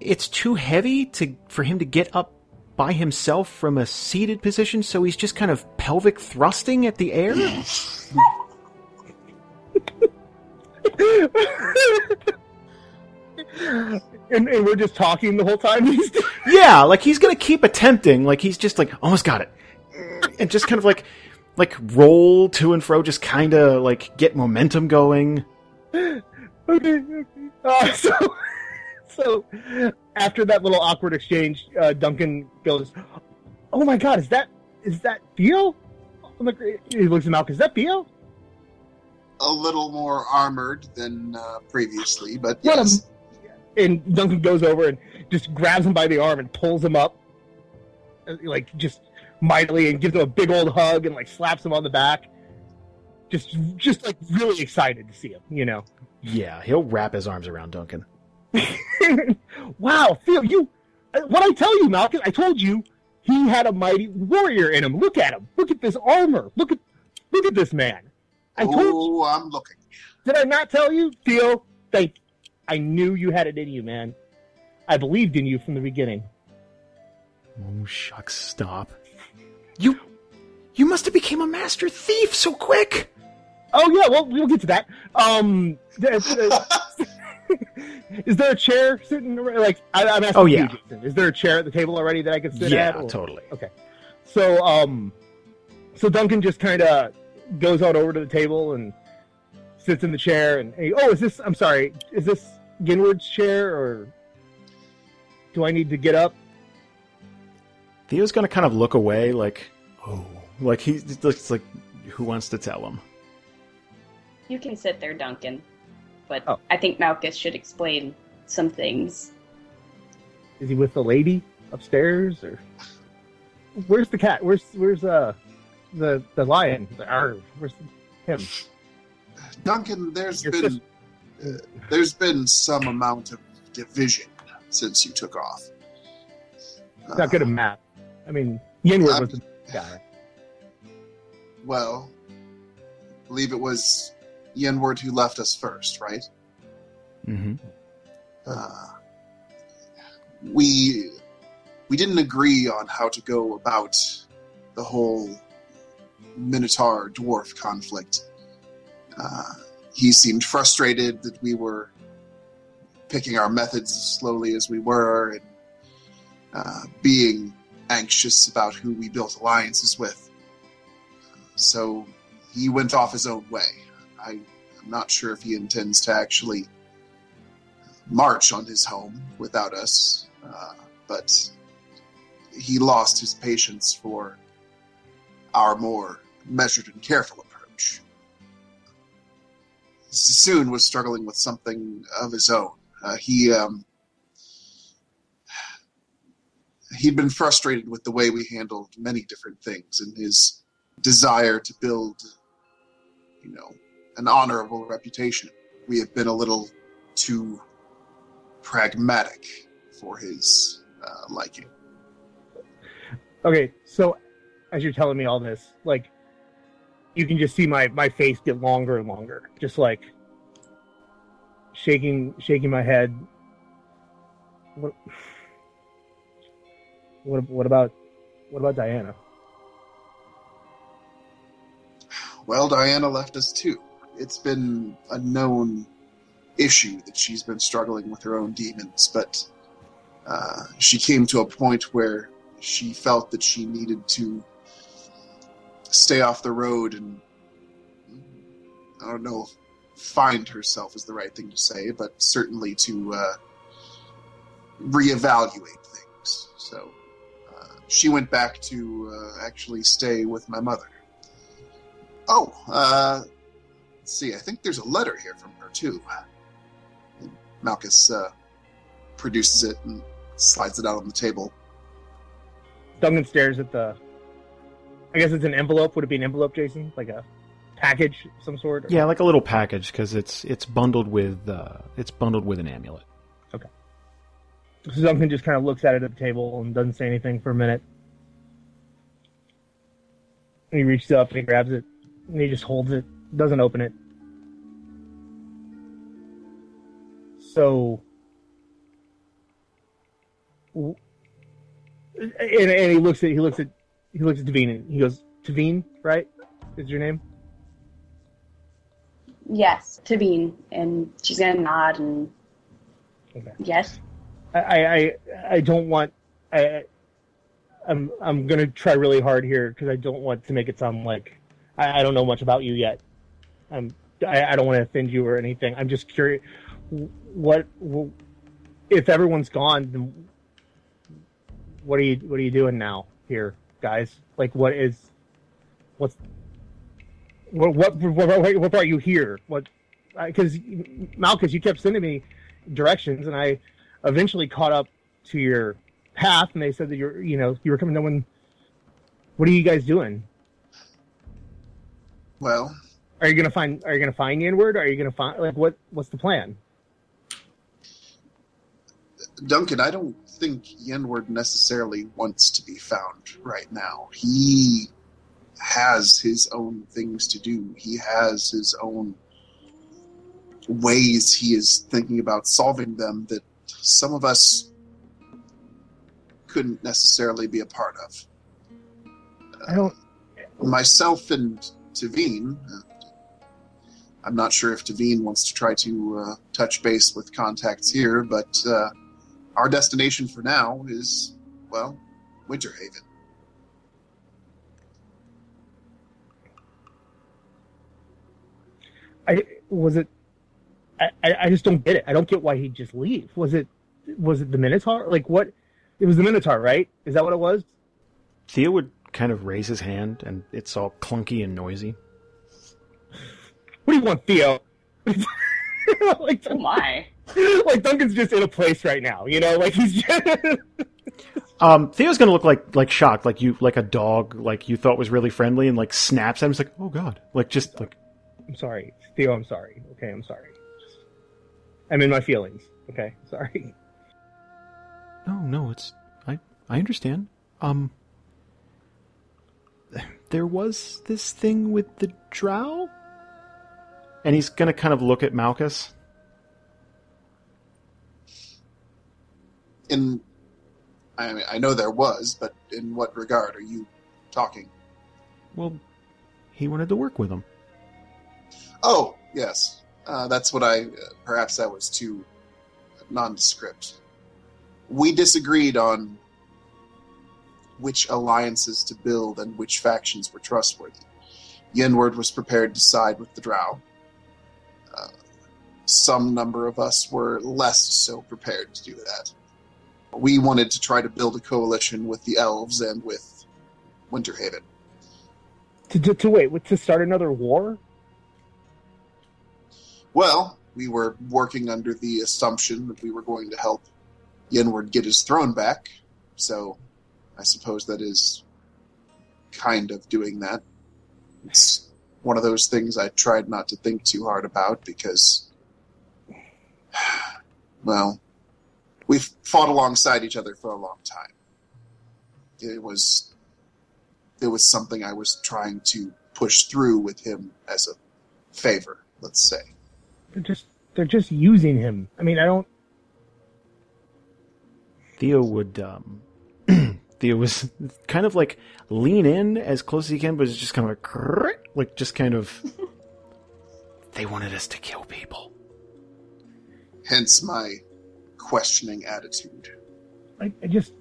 it's too heavy to for him to get up by himself from a seated position, so he's just kind of pelvic thrusting at the air. (laughs) (laughs) and, and we're just talking the whole time. He's (laughs) yeah, like he's gonna keep attempting. Like he's just like almost got it, and just kind of like like roll to and fro, just kind of like get momentum going. okay. okay. Uh, (laughs) so, so after that little awkward exchange, uh, Duncan goes, "Oh my God, is that is that Theo?" I'm like, he looks at Malchus. Is that Theo? A little more armored than uh, previously, but What a- yes. And Duncan goes over and just grabs him by the arm and pulls him up, uh, like just mightily, and gives him a big old hug and like slaps him on the back. Just, just like really excited to see him, you know. Yeah, he'll wrap his arms around Duncan. (laughs) wow, Phil, you. What I tell you, Malchus? I told you he had a mighty warrior in him. Look at him. Look at this armor. Look at, look at this man. I told you. oh, I'm looking. Did I not tell you, Theo? Thank. I knew you had it in you, man. I believed in you from the beginning. Oh shucks, stop. You you must have became a master thief so quick. Oh yeah, well we'll get to that. Um, (laughs) is there a chair sitting like I, I'm asking Oh, you, yeah. Jason, Is there a chair at the table already that I could sit yeah, at? or- totally. Okay. So um, so Duncan just kind of goes on over to the table and sits in the chair and hey, oh, is this? I'm sorry, is this Ginward's chair or do I need to get up? Theo's gonna kind of look away, like, oh, like he looks like who wants to tell him. You can sit there, Duncan. But Oh. I think Malchus should explain some things. Is he with the lady upstairs or where's the cat? Where's where's uh the the lion? The, arr, where's him? Duncan, there's Your been uh, there's been some amount of division since you took off. He's not good at math. I mean, Yinward was the guy. Well, I believe it was Yenward who left us first, right? Mm-hmm. Uh, we we didn't agree on how to go about the whole Minotaur dwarf conflict. Uh, he seemed frustrated that we were picking our methods as slowly as we were and uh, being anxious about who we built alliances with. So he went off his own way. I, I'm not sure if he intends to actually march on his home without us, uh, but he lost his patience for our more measured and careful approach. Sassoon was struggling with something of his own. Uh, he um, he'd been frustrated with the way we handled many different things and his desire to build, you know, an honorable reputation. We have been a little too pragmatic for his uh, liking. Okay, so as you're telling me all this, like you can just see my my face get longer and longer, just like shaking shaking my head. What what what about what about Diana? Well, Diana left us too. It's been a known issue that she's been struggling with her own demons, but uh, she came to a point where she felt that she needed to stay off the road and I don't know find herself is the right thing to say, but certainly to uh, reevaluate things. So uh, she went back to uh, actually stay with my mother. Oh, uh, let's see. I think there's a letter here from her too. And Malchus uh, produces it and slides it out on the table. Duncan stares at the. I guess it's an envelope. Would it be an envelope, Jason? Like a package of some sort? or- Yeah, like a little package because it's it's bundled with uh, it's bundled with an amulet. Okay. So Duncan just kind of looks at it at the table and doesn't say anything for a minute. And he reaches up and he grabs it and he just holds it, doesn't open it. So, and, and he looks at he looks at he looks at Devine and he goes, Devine, right? Is your name? Yes, Taveen, and she's gonna nod and Okay. yes. I I I, don't want I I'm I'm gonna try really hard here because I don't want to make it sound like I, I don't know much about you yet. I'm I, I don't want to offend you or anything. I'm just curious. What if everyone's gone? Then what are you What are you doing now here, guys? Like, what is what's what what what, what, brought you here? What because Malchus, you kept sending me directions, and I eventually caught up to your path, and they said that you're you know you were coming down. When what are you guys doing? Well, Are you gonna find Are you gonna find Inward? Are you gonna find like what What's the plan? Duncan, I don't think Yenward necessarily wants to be found right now. He has his own things to do. He has his own ways he is thinking about solving them that some of us couldn't necessarily be a part of. I don't. myself and Taveen. Uh, I'm not sure if Taveen wants to try to uh, touch base with contacts here, but uh, our destination for now is, well, Winterhaven. I was it. I, I I just don't get it. I don't get why he'd just leave. Was it was it the Minotaur? Like what? It was the Minotaur, right? Is that what it was? Theo would kind of raise his hand, and it's all clunky and noisy. What do you want, Theo? (laughs) like, Oh my. (laughs) like Duncan's just in a place right now, you know, like he's just (laughs) Um, Theo's gonna look like like shocked, like you like a dog, like you thought was really friendly, and like snaps at him. It's like, oh god, like just like I'm sorry, Theo. I'm sorry. Okay, I'm sorry. I'm in my feelings. Okay, (laughs) sorry. no, no, it's I I understand. Um, there was this thing with the drow, and he's gonna kind of look at Malchus. In, I, mean, I know there was, but in what regard are you talking? Well, he wanted to work with him. Oh, yes. Uh, that's what I. Uh, perhaps that was too nondescript. We disagreed on which alliances to build and which factions were trustworthy. Yenward was prepared to side with the Drow. Uh, some number of us were less so prepared to do that. We wanted to try to build a coalition with the elves and with Winterhaven. To, to, to wait, to start another war? Well, we were working under the assumption that we were going to help Yenward get his throne back, so I suppose that is kind of doing that. It's one of those things I tried not to think too hard about because, (sighs) well, we've fought alongside each other for a long time. It was it was something I was trying to push through with him as a favor, let's say. They're just they're just using him. I mean, I don't. Theo would um (clears throat) Theo was kind of like lean in as close as he can, but it's just kind of like like just kind of (laughs) they wanted us to kill people. Hence my questioning attitude. I, I just.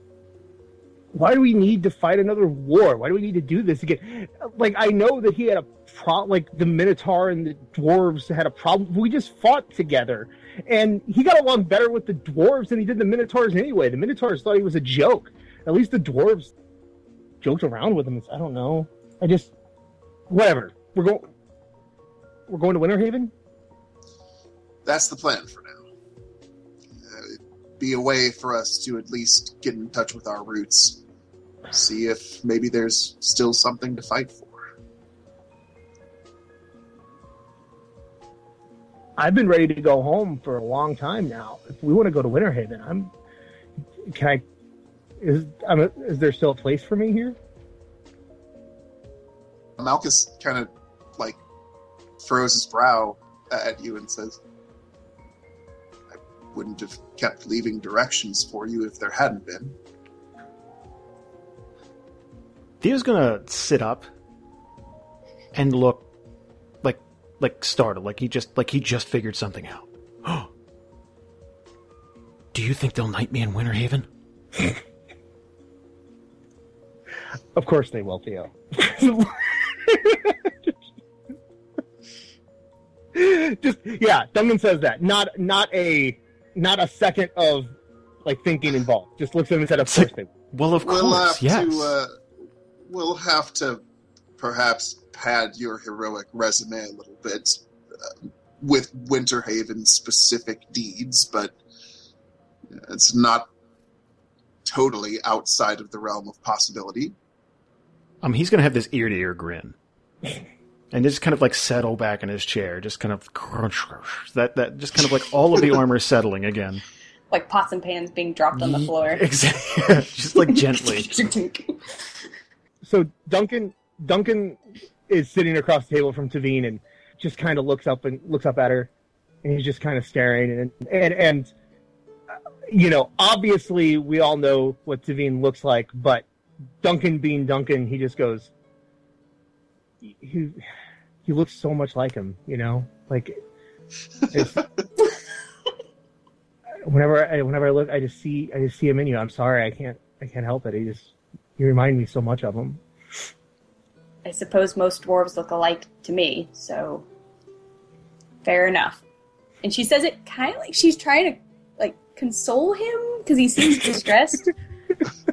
Why do we need to fight another war? Why do we need to do this again? Like, I know that he had a problem, Like the Minotaur and the dwarves had a problem. We just fought together, and he got along better with the dwarves than he did the Minotaurs anyway. The Minotaurs thought he was a joke. At least the dwarves joked around with him. I don't know. I just whatever. We're going. We're going to Winterhaven. That's the plan for be a way for us to at least get in touch with our roots, see if maybe there's still something to fight for. I've been ready to go home for a long time now. If we want to go to Winterhaven, I'm. Can I? Is I'm, is there still a place for me here? Malchus kind of like furrows his brow at you and says, wouldn't have kept leaving directions for you if there hadn't been. Theo's gonna sit up and look like like startled, like he just like he just figured something out. (gasps) Do you think they'll knight me in Winterhaven? (laughs) Of course they will, Theo. (laughs) Just yeah, Duncan says that. Not not a not a second of like thinking involved. Just looks at him and said, "Of course they." Well, of course, we'll have course, yes. to. Uh, we'll have to perhaps pad your heroic resume a little bit uh, with Winterhaven specific deeds, but it's not totally outside of the realm of possibility. Um, he's gonna have this ear to ear grin, (laughs) and just kind of like settle back in his chair, just kind of crunch, crunch. that that just kind of like all of the armor settling again. Like pots and pans being dropped on the floor. (laughs) Exactly, just like gently. (laughs) So Duncan Duncan is sitting across the table from Taveen and just kind of looks up and looks up at her, and he's just kind of staring and and and uh, you know obviously we all know what Taveen looks like, but Duncan being Duncan, he just goes. He he looks so much like him, you know, like. It's, (laughs) whenever I whenever I look, I just see I just see him in you. I'm sorry, I can't I can't help it. He just you remind me so much of him. I suppose most dwarves look alike to me, so fair enough. And she says it kind of like she's trying to like console him because he seems distressed. (laughs)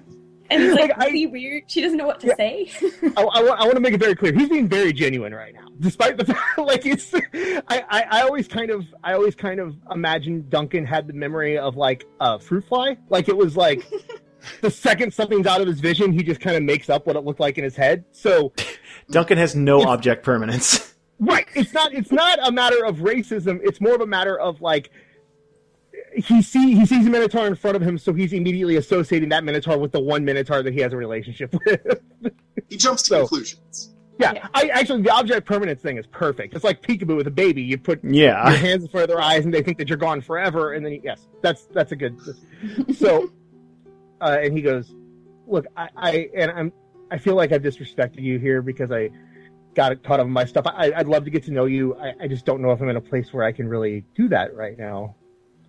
and it's like, Like, I- really weird. She doesn't know what to Yeah. say. (laughs) I, I, I want to make it very clear. He's being very genuine right now, despite the (laughs) fact, like it's. I, I, I always kind of, I always kind of imagine Duncan had the memory of like a fruit fly. Like it was like (laughs) the second something's out of his vision, he just kind of makes up what it looked like in his head. So Duncan has no object permanence. right, it's not, it's not a matter of racism. It's more of a matter of like. He see he sees a minotaur in front of him, so he's immediately associating that minotaur with the one minotaur that he has a relationship (laughs) with. He jumps to So- conclusions. Yeah, Yeah. I actually the object permanence thing is perfect. It's like peekaboo with a baby. You put your Yeah, hands in front of their eyes, and they think that you're gone forever. And then you, yes, that's that's a good. So, (laughs) uh, and he goes, "Look, I, I and I'm I feel like I've disrespected you here because I got caught up in my stuff. I, I'd love to get to know you. I, I just don't know if I'm in a place where I can really do that right now.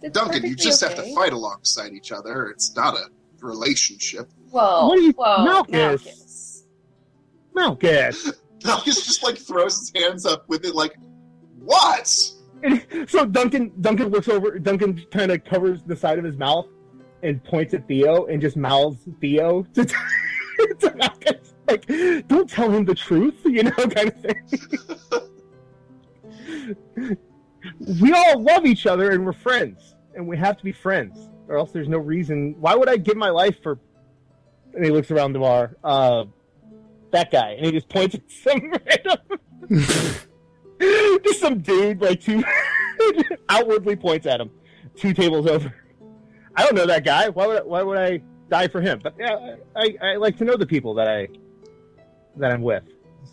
It's Duncan, you perfectly just have to fight alongside each other. It's not a relationship. Whoa, What are you- whoa, Malchus. Malchus. Malchus. (laughs) Malchus just like throws his hands up with it, like, "What?" And so Duncan Duncan looks over. Duncan kind of covers the side of his mouth and points at Theo and just mouths Theo to, (laughs) to Malchus. Like, don't tell him the truth, (laughs) you know, kind of thing. We all love each other and we're friends, and we have to be friends, or else there's no reason. Why would I give my life for? And he looks around the bar. Uh, that guy, and he just points at some (laughs) random, (laughs) just some dude like two (laughs) outwardly points at him, two tables over. I don't know that guy. Why would I, why would I die for him? But yeah, I, I like to know the people that I that I'm with.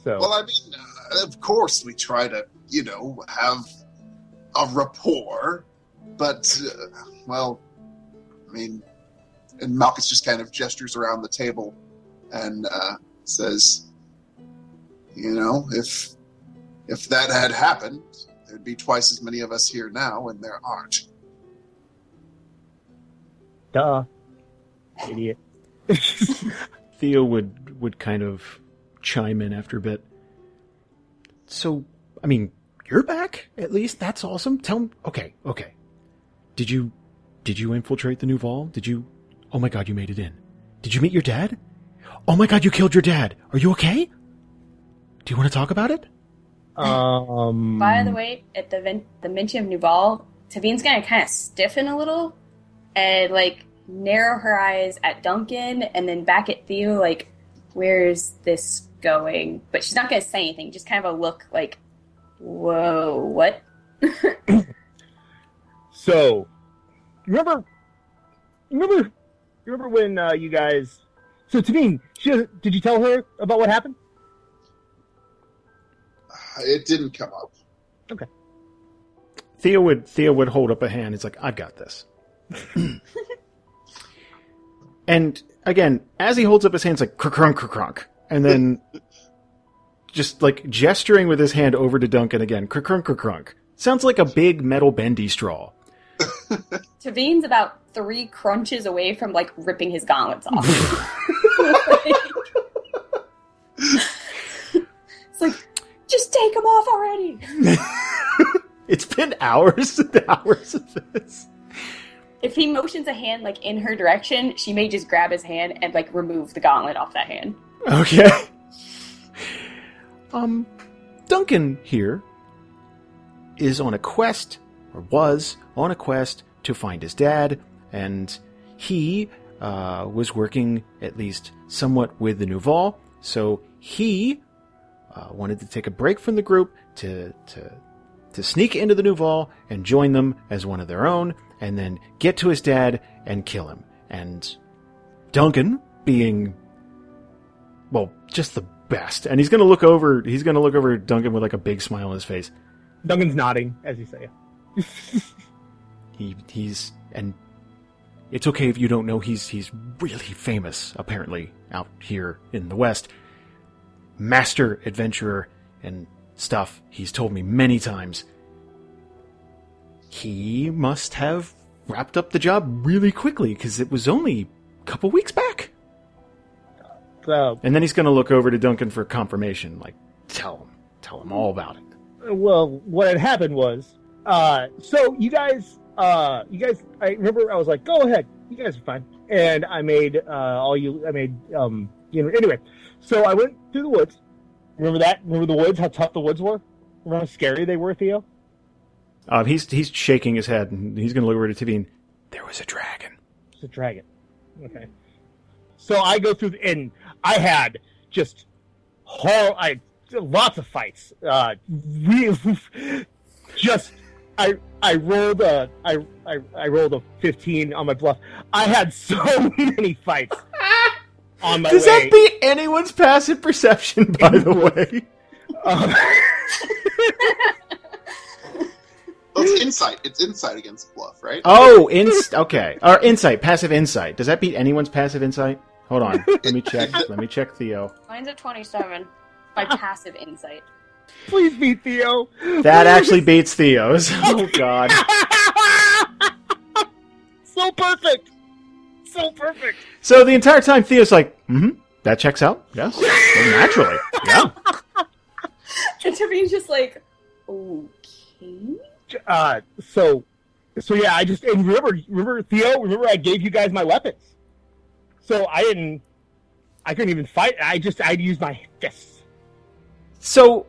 So Well, I mean, uh, of course we try to, you know, have a rapport, but uh, well, I mean, and Malchus just kind of gestures around the table and uh, says, "You know, if if that had happened, there'd be twice as many of us here now, and there aren't." duh, idiot. (laughs) Theo would would kind of chime in after a bit. So, I mean, you're back at least. That's awesome. Tell me. Okay, okay. Did you did you infiltrate the new Vol? Did you? Oh my God, you made it in. Did you meet your dad? Oh my God, you killed your dad. Are you okay? Do you want to talk about it? um. By the way, at the ven- the mention of Nuval, Taveen's gonna kind of stiffen a little and like narrow her eyes at Duncan and then back at Theo, like, where's this going? But she's not gonna say anything, just kind of a look like, whoa, what? (laughs) So, remember, remember, remember when uh, you guys? So, Taveen, she did you tell her about what happened? It didn't come up. Theo would Theo would hold up a hand. He's like, "I've got this." (laughs) and again, as he holds up his hands, like crunk, crunk crunk, and then (laughs) just like gesturing with his hand over to Duncan again, crunk crunk. crunk. Sounds like a big metal bendy straw. (laughs) Taveen's about three crunches away from like ripping his gauntlets off. (laughs) (laughs) it's like, just take them off already. It's been hours and hours of this. If he motions a hand like in her direction, she may just grab his hand and like remove the gauntlet off that hand. Okay. Um, Duncan here is on a quest, or was on a quest to find his dad, and he uh, was working at least somewhat with the Nouveau, so he uh, wanted to take a break from the group to to to sneak into the Nouveau and join them as one of their own, and then get to his dad and kill him. And Duncan, being well, just the best, and he's gonna look over. He's gonna look over Duncan with like a big smile on his face. Duncan's nodding as you say. (laughs) He he's and it's okay if you don't know he's he's really famous apparently out here in the West. Master adventurer and stuff. He's told me many times. He must have wrapped up the job really quickly because it was only a couple weeks back. And then he's going to look over to Duncan for confirmation. Like, tell him, tell him all about it. well, what had happened was, uh, so you guys, uh, you guys, I remember I was like, go ahead, you guys are fine, and I made uh, all you, I made, um, you know, anyway, so I went through the woods. Remember that? Remember the woods? How tough the woods were? Remember how scary they were, Theo? Uh, he's he's shaking his head and he's going to look over to Taveen. There was a dragon. It's a dragon. Okay. So I go through, the, and I had just hor I lots of fights. Uh, really, (laughs) just I I rolled a I, I I rolled a fifteen on my bluff. I had so (laughs) many fights (laughs) on my Does way. that beat anyone's passive perception, by the way? Um, Well, it's insight. It's insight against bluff, right? Oh, inst- okay. Or insight, passive insight. Does that beat anyone's passive insight? Hold on. (laughs) Let me check. Let me check Theo. Mine's at 27 by (laughs) passive insight. please beat Theo. That actually beats Theo's. (laughs) Oh god. so perfect, so perfect. So the entire time Theo's like, mm-hmm, that checks out. Yes. Well, naturally. Yeah. And Taveen's just like, okay. uh, so, so yeah, I just and remember, remember Theo, remember I gave you guys my weapons, so I didn't, I couldn't even fight. I just I'd use my fists. So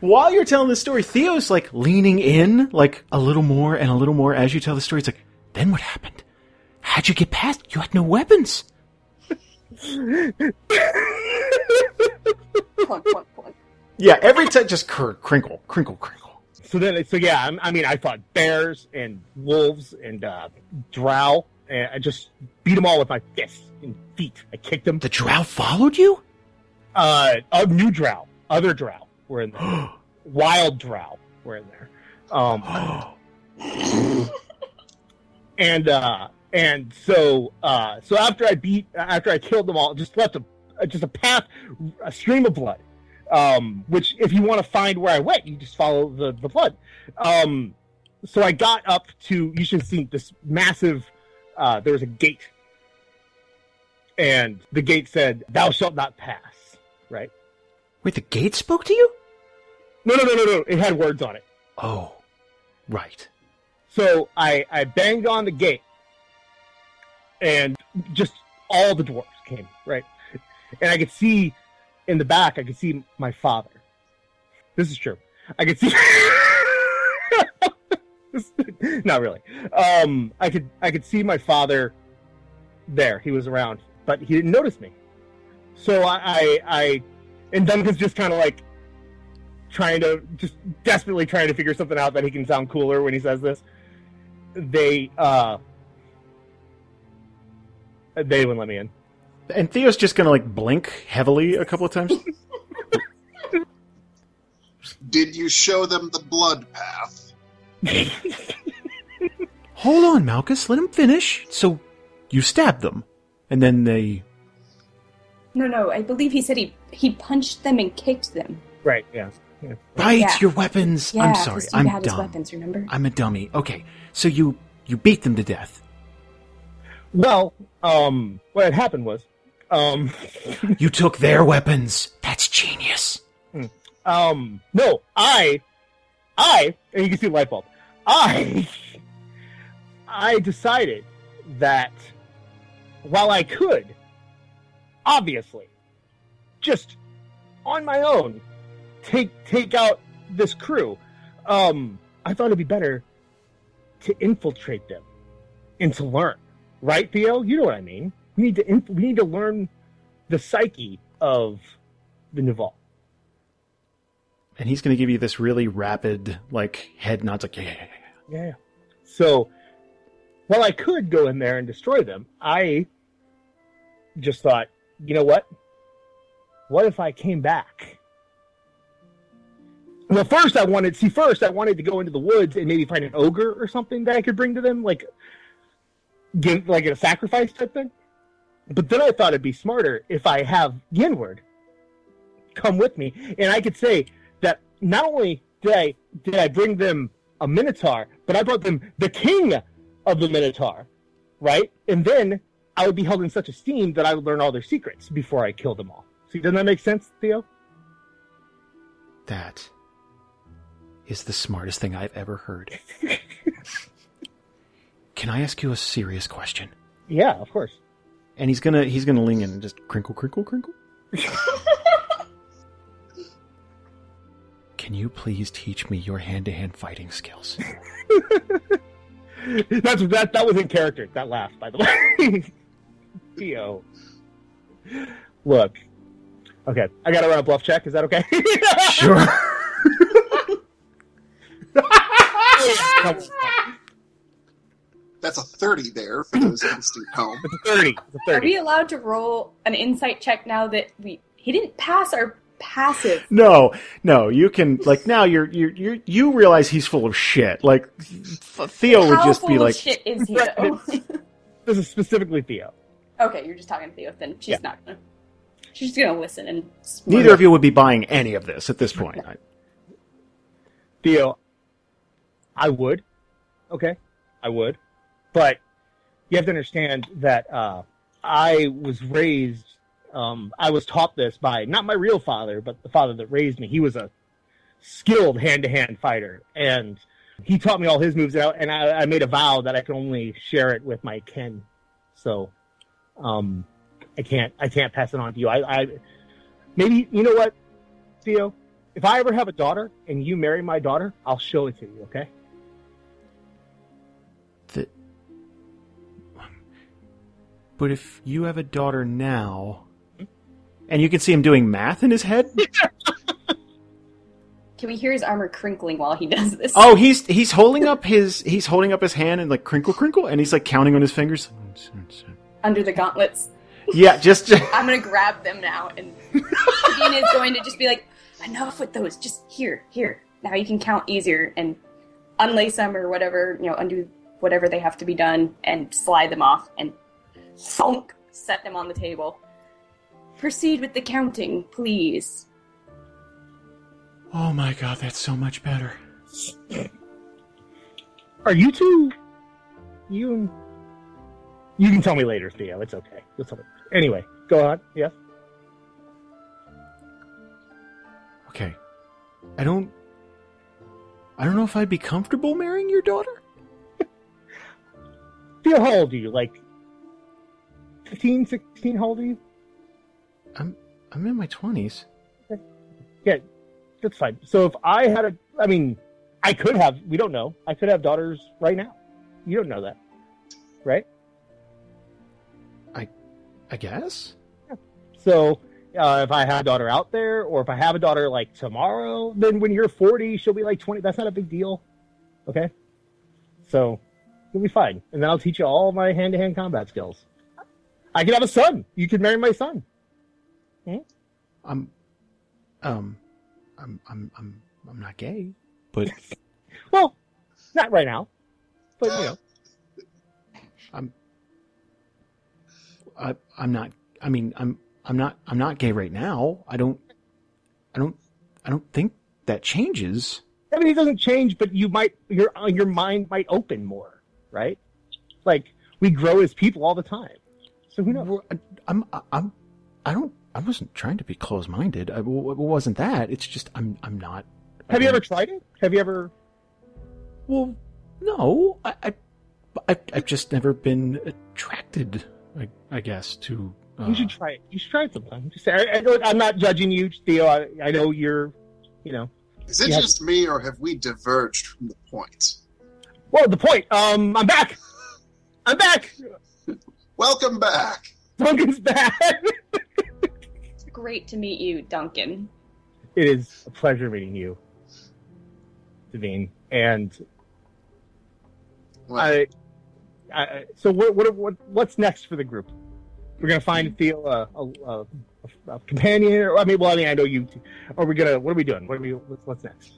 while you're telling the story, Theo's like leaning in like a little more and a little more as you tell the story. It's like, then what happened? How'd you get past? You had no weapons. Plunk, plunk, plunk. Yeah, every time just cr- crinkle, crinkle, crinkle. So then, so yeah, I'm- I mean, I fought bears and wolves and uh, drow, and I just beat them all with my fists feet. I kicked them. The drow followed you? Uh, a new drow, other drow were in there. (gasps) Wild drow were in there. Um, (gasps) and uh and so uh so after i beat after i killed them all just left a just a path a stream of blood um which if you want to find where i went you just follow the the blood um so i got up to you should have seen this massive uh there was a gate and the gate said thou shalt not pass right Wait, the gate spoke to you? no no no no no it had words on it Oh, right. So I, I banged on the gate, and just all the dwarves came, right? And I could see in the back, I could see my father. This is true. I could see. (laughs) Not really. Um, I could I could see my father there. He was around, but he didn't notice me. So I I, I and Duncan's just kind of like trying to just desperately trying to figure something out that he can sound cooler when he says this. They uh they wouldn't let me in. And Theo's just gonna like blink heavily a couple of times. (laughs) Did you show them the blood path? Hold on, Malchus. Let him finish. So you stabbed them, and then they. No, no, I believe he said he he punched them and kicked them. Right. Yeah. yeah. Right, Yeah. your weapons. Yeah, I'm sorry. Steve I'm had his dumb. weapons. Remember? I'm a dummy. Okay, so you you beat them to death. Well, um, what had happened was, um, (laughs) You took their weapons. That's genius. um, no, I, I, and you can see the light bulb. I, (laughs) I decided that while I could, obviously, just on my own, take take out this crew, um, I thought it'd be better to infiltrate them and to learn. Right, Theo? You know what I mean. We need to inf- we need to learn the psyche of the Naval. And he's going to give you this really rapid, like head nods, like yeah, yeah, yeah, yeah. Yeah. So, while I could go in there and destroy them, I just thought, you know what? What if I came back? Well, first I wanted, see, first I wanted to go into the woods and maybe find an ogre or something that I could bring to them, like, give, like a sacrifice type thing. But then I thought it'd be smarter if I have Yenward come with me, and I could say that not only did I did I bring them a Minotaur, but I brought them the king of the Minotaur, right? And then I would be held in such esteem that I would learn all their secrets before I killed them all. See, doesn't that make sense, Theo? That is the smartest thing I've ever heard. (laughs) Can I ask you a serious question? Yeah, of course. And he's gonna he's gonna lean in and just crinkle, crinkle, crinkle. (laughs) Can you please teach me your hand-to-hand fighting skills? (laughs) That's that. That was in character. That laugh, by the way. Theo, look. Okay, I gotta run a bluff check. Is that okay? (laughs) Sure. That's a 30 there for those listening at home. It's a thirty. It's a Are we allowed to roll an insight check now that we he didn't pass our passive? No, no, you can like now you're you're you you realize he's full of shit. Like Th- Theo would just full be of like, shit is he? though? This is specifically Theo. Okay, you're just talking to Theo. Then she's Yeah. not gonna. She's just gonna listen and. neither of you would be buying any of this at this point. I- Theo, I would. Okay, I would. But you have to understand that uh, I was raised, um, I was taught this by not my real father, but the father that raised me. He was a skilled hand to hand fighter. And he taught me all his moves, and and I, I made a vow that I could only share it with my kin. So, um, I can't, I can't pass it on to you. I, I maybe, you know what, Theo? If I ever have a daughter and you marry my daughter, I'll show it to you, okay? the- but if you have a daughter now, and you can see him doing math in his head. (laughs) Can we hear his armor crinkling while he does this? Oh, he's he's holding up his he's holding up his hand and like crinkle crinkle, and he's like counting on his fingers. Under the gauntlets. Yeah, just, (laughs) just I'm gonna grab them now, and Sabina is going to just be like, "Enough with those. Just here, here. Now you can count easier and unlace them or whatever. You know, undo whatever they have to be done and slide them off and thunk, set them on the table. Proceed with the counting, please. oh my god, that's so much better. Are you two? You. You can tell me later, Theo. It's okay. You'll tell me. Anyway, go on. Yes. Okay, I don't I don't know if I'd be comfortable marrying your daughter. (laughs) Theo, how old are you? Like 15, 16? How old are you? I'm I'm in my twenties. Yeah, that's fine. So if I had a, I mean, I could have. We don't know. I could have daughters right now. You don't know that, right? I guess. So uh, if I have a daughter out there, or if I have a daughter like tomorrow, then when you're 40, she'll be like 20. That's not a big deal. Okay. So you'll be fine, and then I'll teach you all my hand-to-hand combat skills. I could have a son. You could marry my son. I'm um I'm I'm I'm I'm not gay, but (laughs) Well, Not right now, but you know. I'm. I, I'm not. I mean, I'm. I'm not. I'm not gay right now. I don't. I don't. I don't think that changes. I mean, it doesn't change, but you might your your mind might open more, right? Like we grow as people all the time, so who knows? I- I'm. I'm. I don't. I wasn't trying to be close-minded. I, it wasn't that. It's just I'm. I'm not. I Have you ever tried it? Have you ever? Well, no. I. I I, I've just never been attracted. I, I guess to. Uh, You should try it. You should try it sometime. Just, I, I, look, I'm not judging you, Theo. I, I know you're, you know. Is it Yeah. just me, or have we diverged from the point? Well, the point. Um, I'm back. I'm back. Welcome back. Duncan's back. It's great to meet you, Duncan. it is a pleasure meeting you, Devine. And Well, I, I, so what, what, what, what's next for the group? We're gonna find Theo a, a, a, a companion, or I mean, well, I mean, I know you. Are we gonna? What are we doing? What are we? What's, what's next?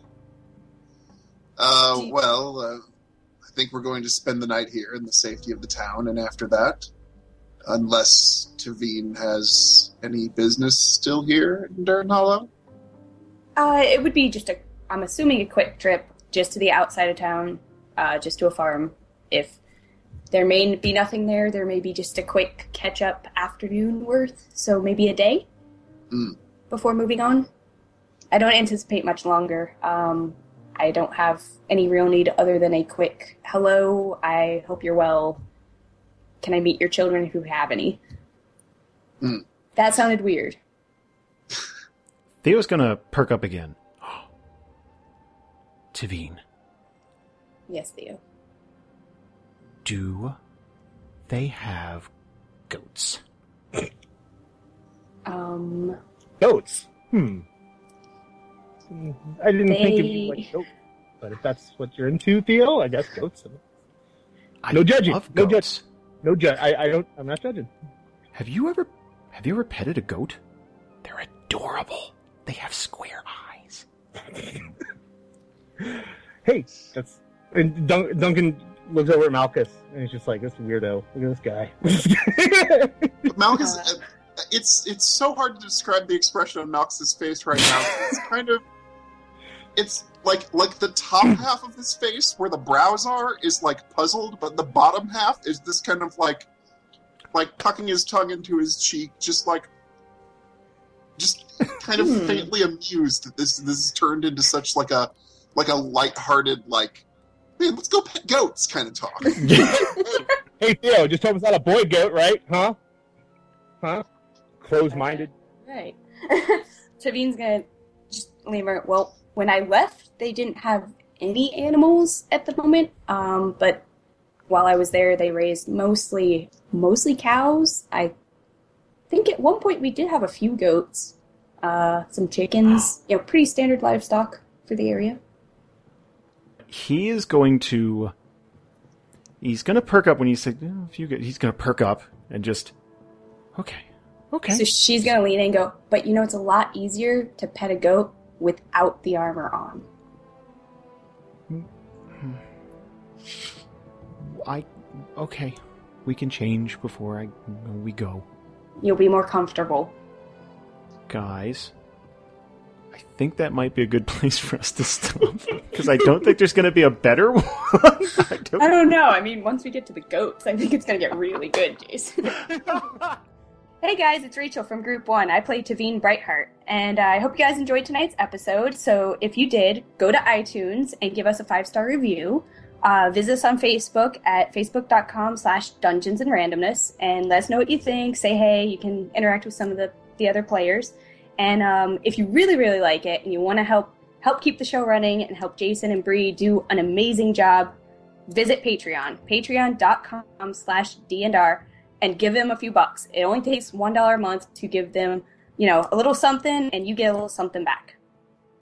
uh, well, uh, I think we're going to spend the night here in the safety of the town, and after that, unless Taveen has any business still here in Dern Hollow, Uh, it would be just a, I'm assuming a quick trip just to the outside of town, uh, just to a farm. If there may be nothing there, there may be just a quick catch up afternoon worth, so maybe a day Mm. before moving on. I don't anticipate much longer. Um, I don't have any real need other than a quick hello, I hope you're well. Can I meet your children if you have any? Mm. That sounded weird. (laughs) Theo's gonna perk up again. (gasps) Taveen, Yes, Theo. Do they have goats? Um, Goats. Hmm. I didn't think of you They- like goats, but if that's what you're into, Theo, I guess goats. I No judging. Love No goats. No judge. I, I don't. I'm not judging. Have you ever have you ever petted a goat? They're adorable. They have square eyes. (laughs) Hey, that's. And Dun- Duncan looks over at Malchus and he's just like, "This weirdo. Look at this guy." But (laughs) Malchus, uh, it's it's so hard to describe the expression on Malchus's face right now. It's kind of, it's like like the top (laughs) half of his face where the brows are is like puzzled, but the bottom half is this kind of like, like tucking his tongue into his cheek, just like, just kind of Hmm. faintly amused that this this has turned into such like a like a light-hearted like. Man, let's go pet goats kind of talk. (laughs) hey, Theo, just told us not a boy goat, right? Huh? Huh? Close-minded. Right. (laughs) Taveen's gonna just leave her. Well, when I left, they didn't have any animals at the moment. Um, but while I was there, they raised mostly mostly cows. I think at one point we did have a few goats, uh, some chickens. You know, pretty standard livestock for the area. He is going to. He's going to perk up when you say "Oh, if you get. He's going to perk up and just. Okay. Okay. So she's gonna lean in and go. But you know, it's a lot easier to pet a goat without the armor on. I. Okay. We can change before I we go, You'll be more comfortable. guys. I think that might be a good (laughs) place for us to stop because I don't think there's going to be a better (laughs) one. I don't- I don't know. I mean, once we get to the goats, I think it's gonna get really good, Jason. (laughs) hey guys, it's Rachael from Group One. I play Taveen Brightheart, and I hope you guys enjoyed tonight's episode. So if you did, go to iTunes and give us a five star review. Uh, visit us on Facebook at facebook.com slash dungeons and randomness and let us know what you think. Say hey. You can interact with some of the, the other players. And um, if you really, really like it and you want to help help keep the show running and help Jason and Bree do an amazing job, visit Patreon, patreon.com slash D&R, and give them a few bucks. It only takes $1 a month to give them, you know, a little something, and you get a little something back.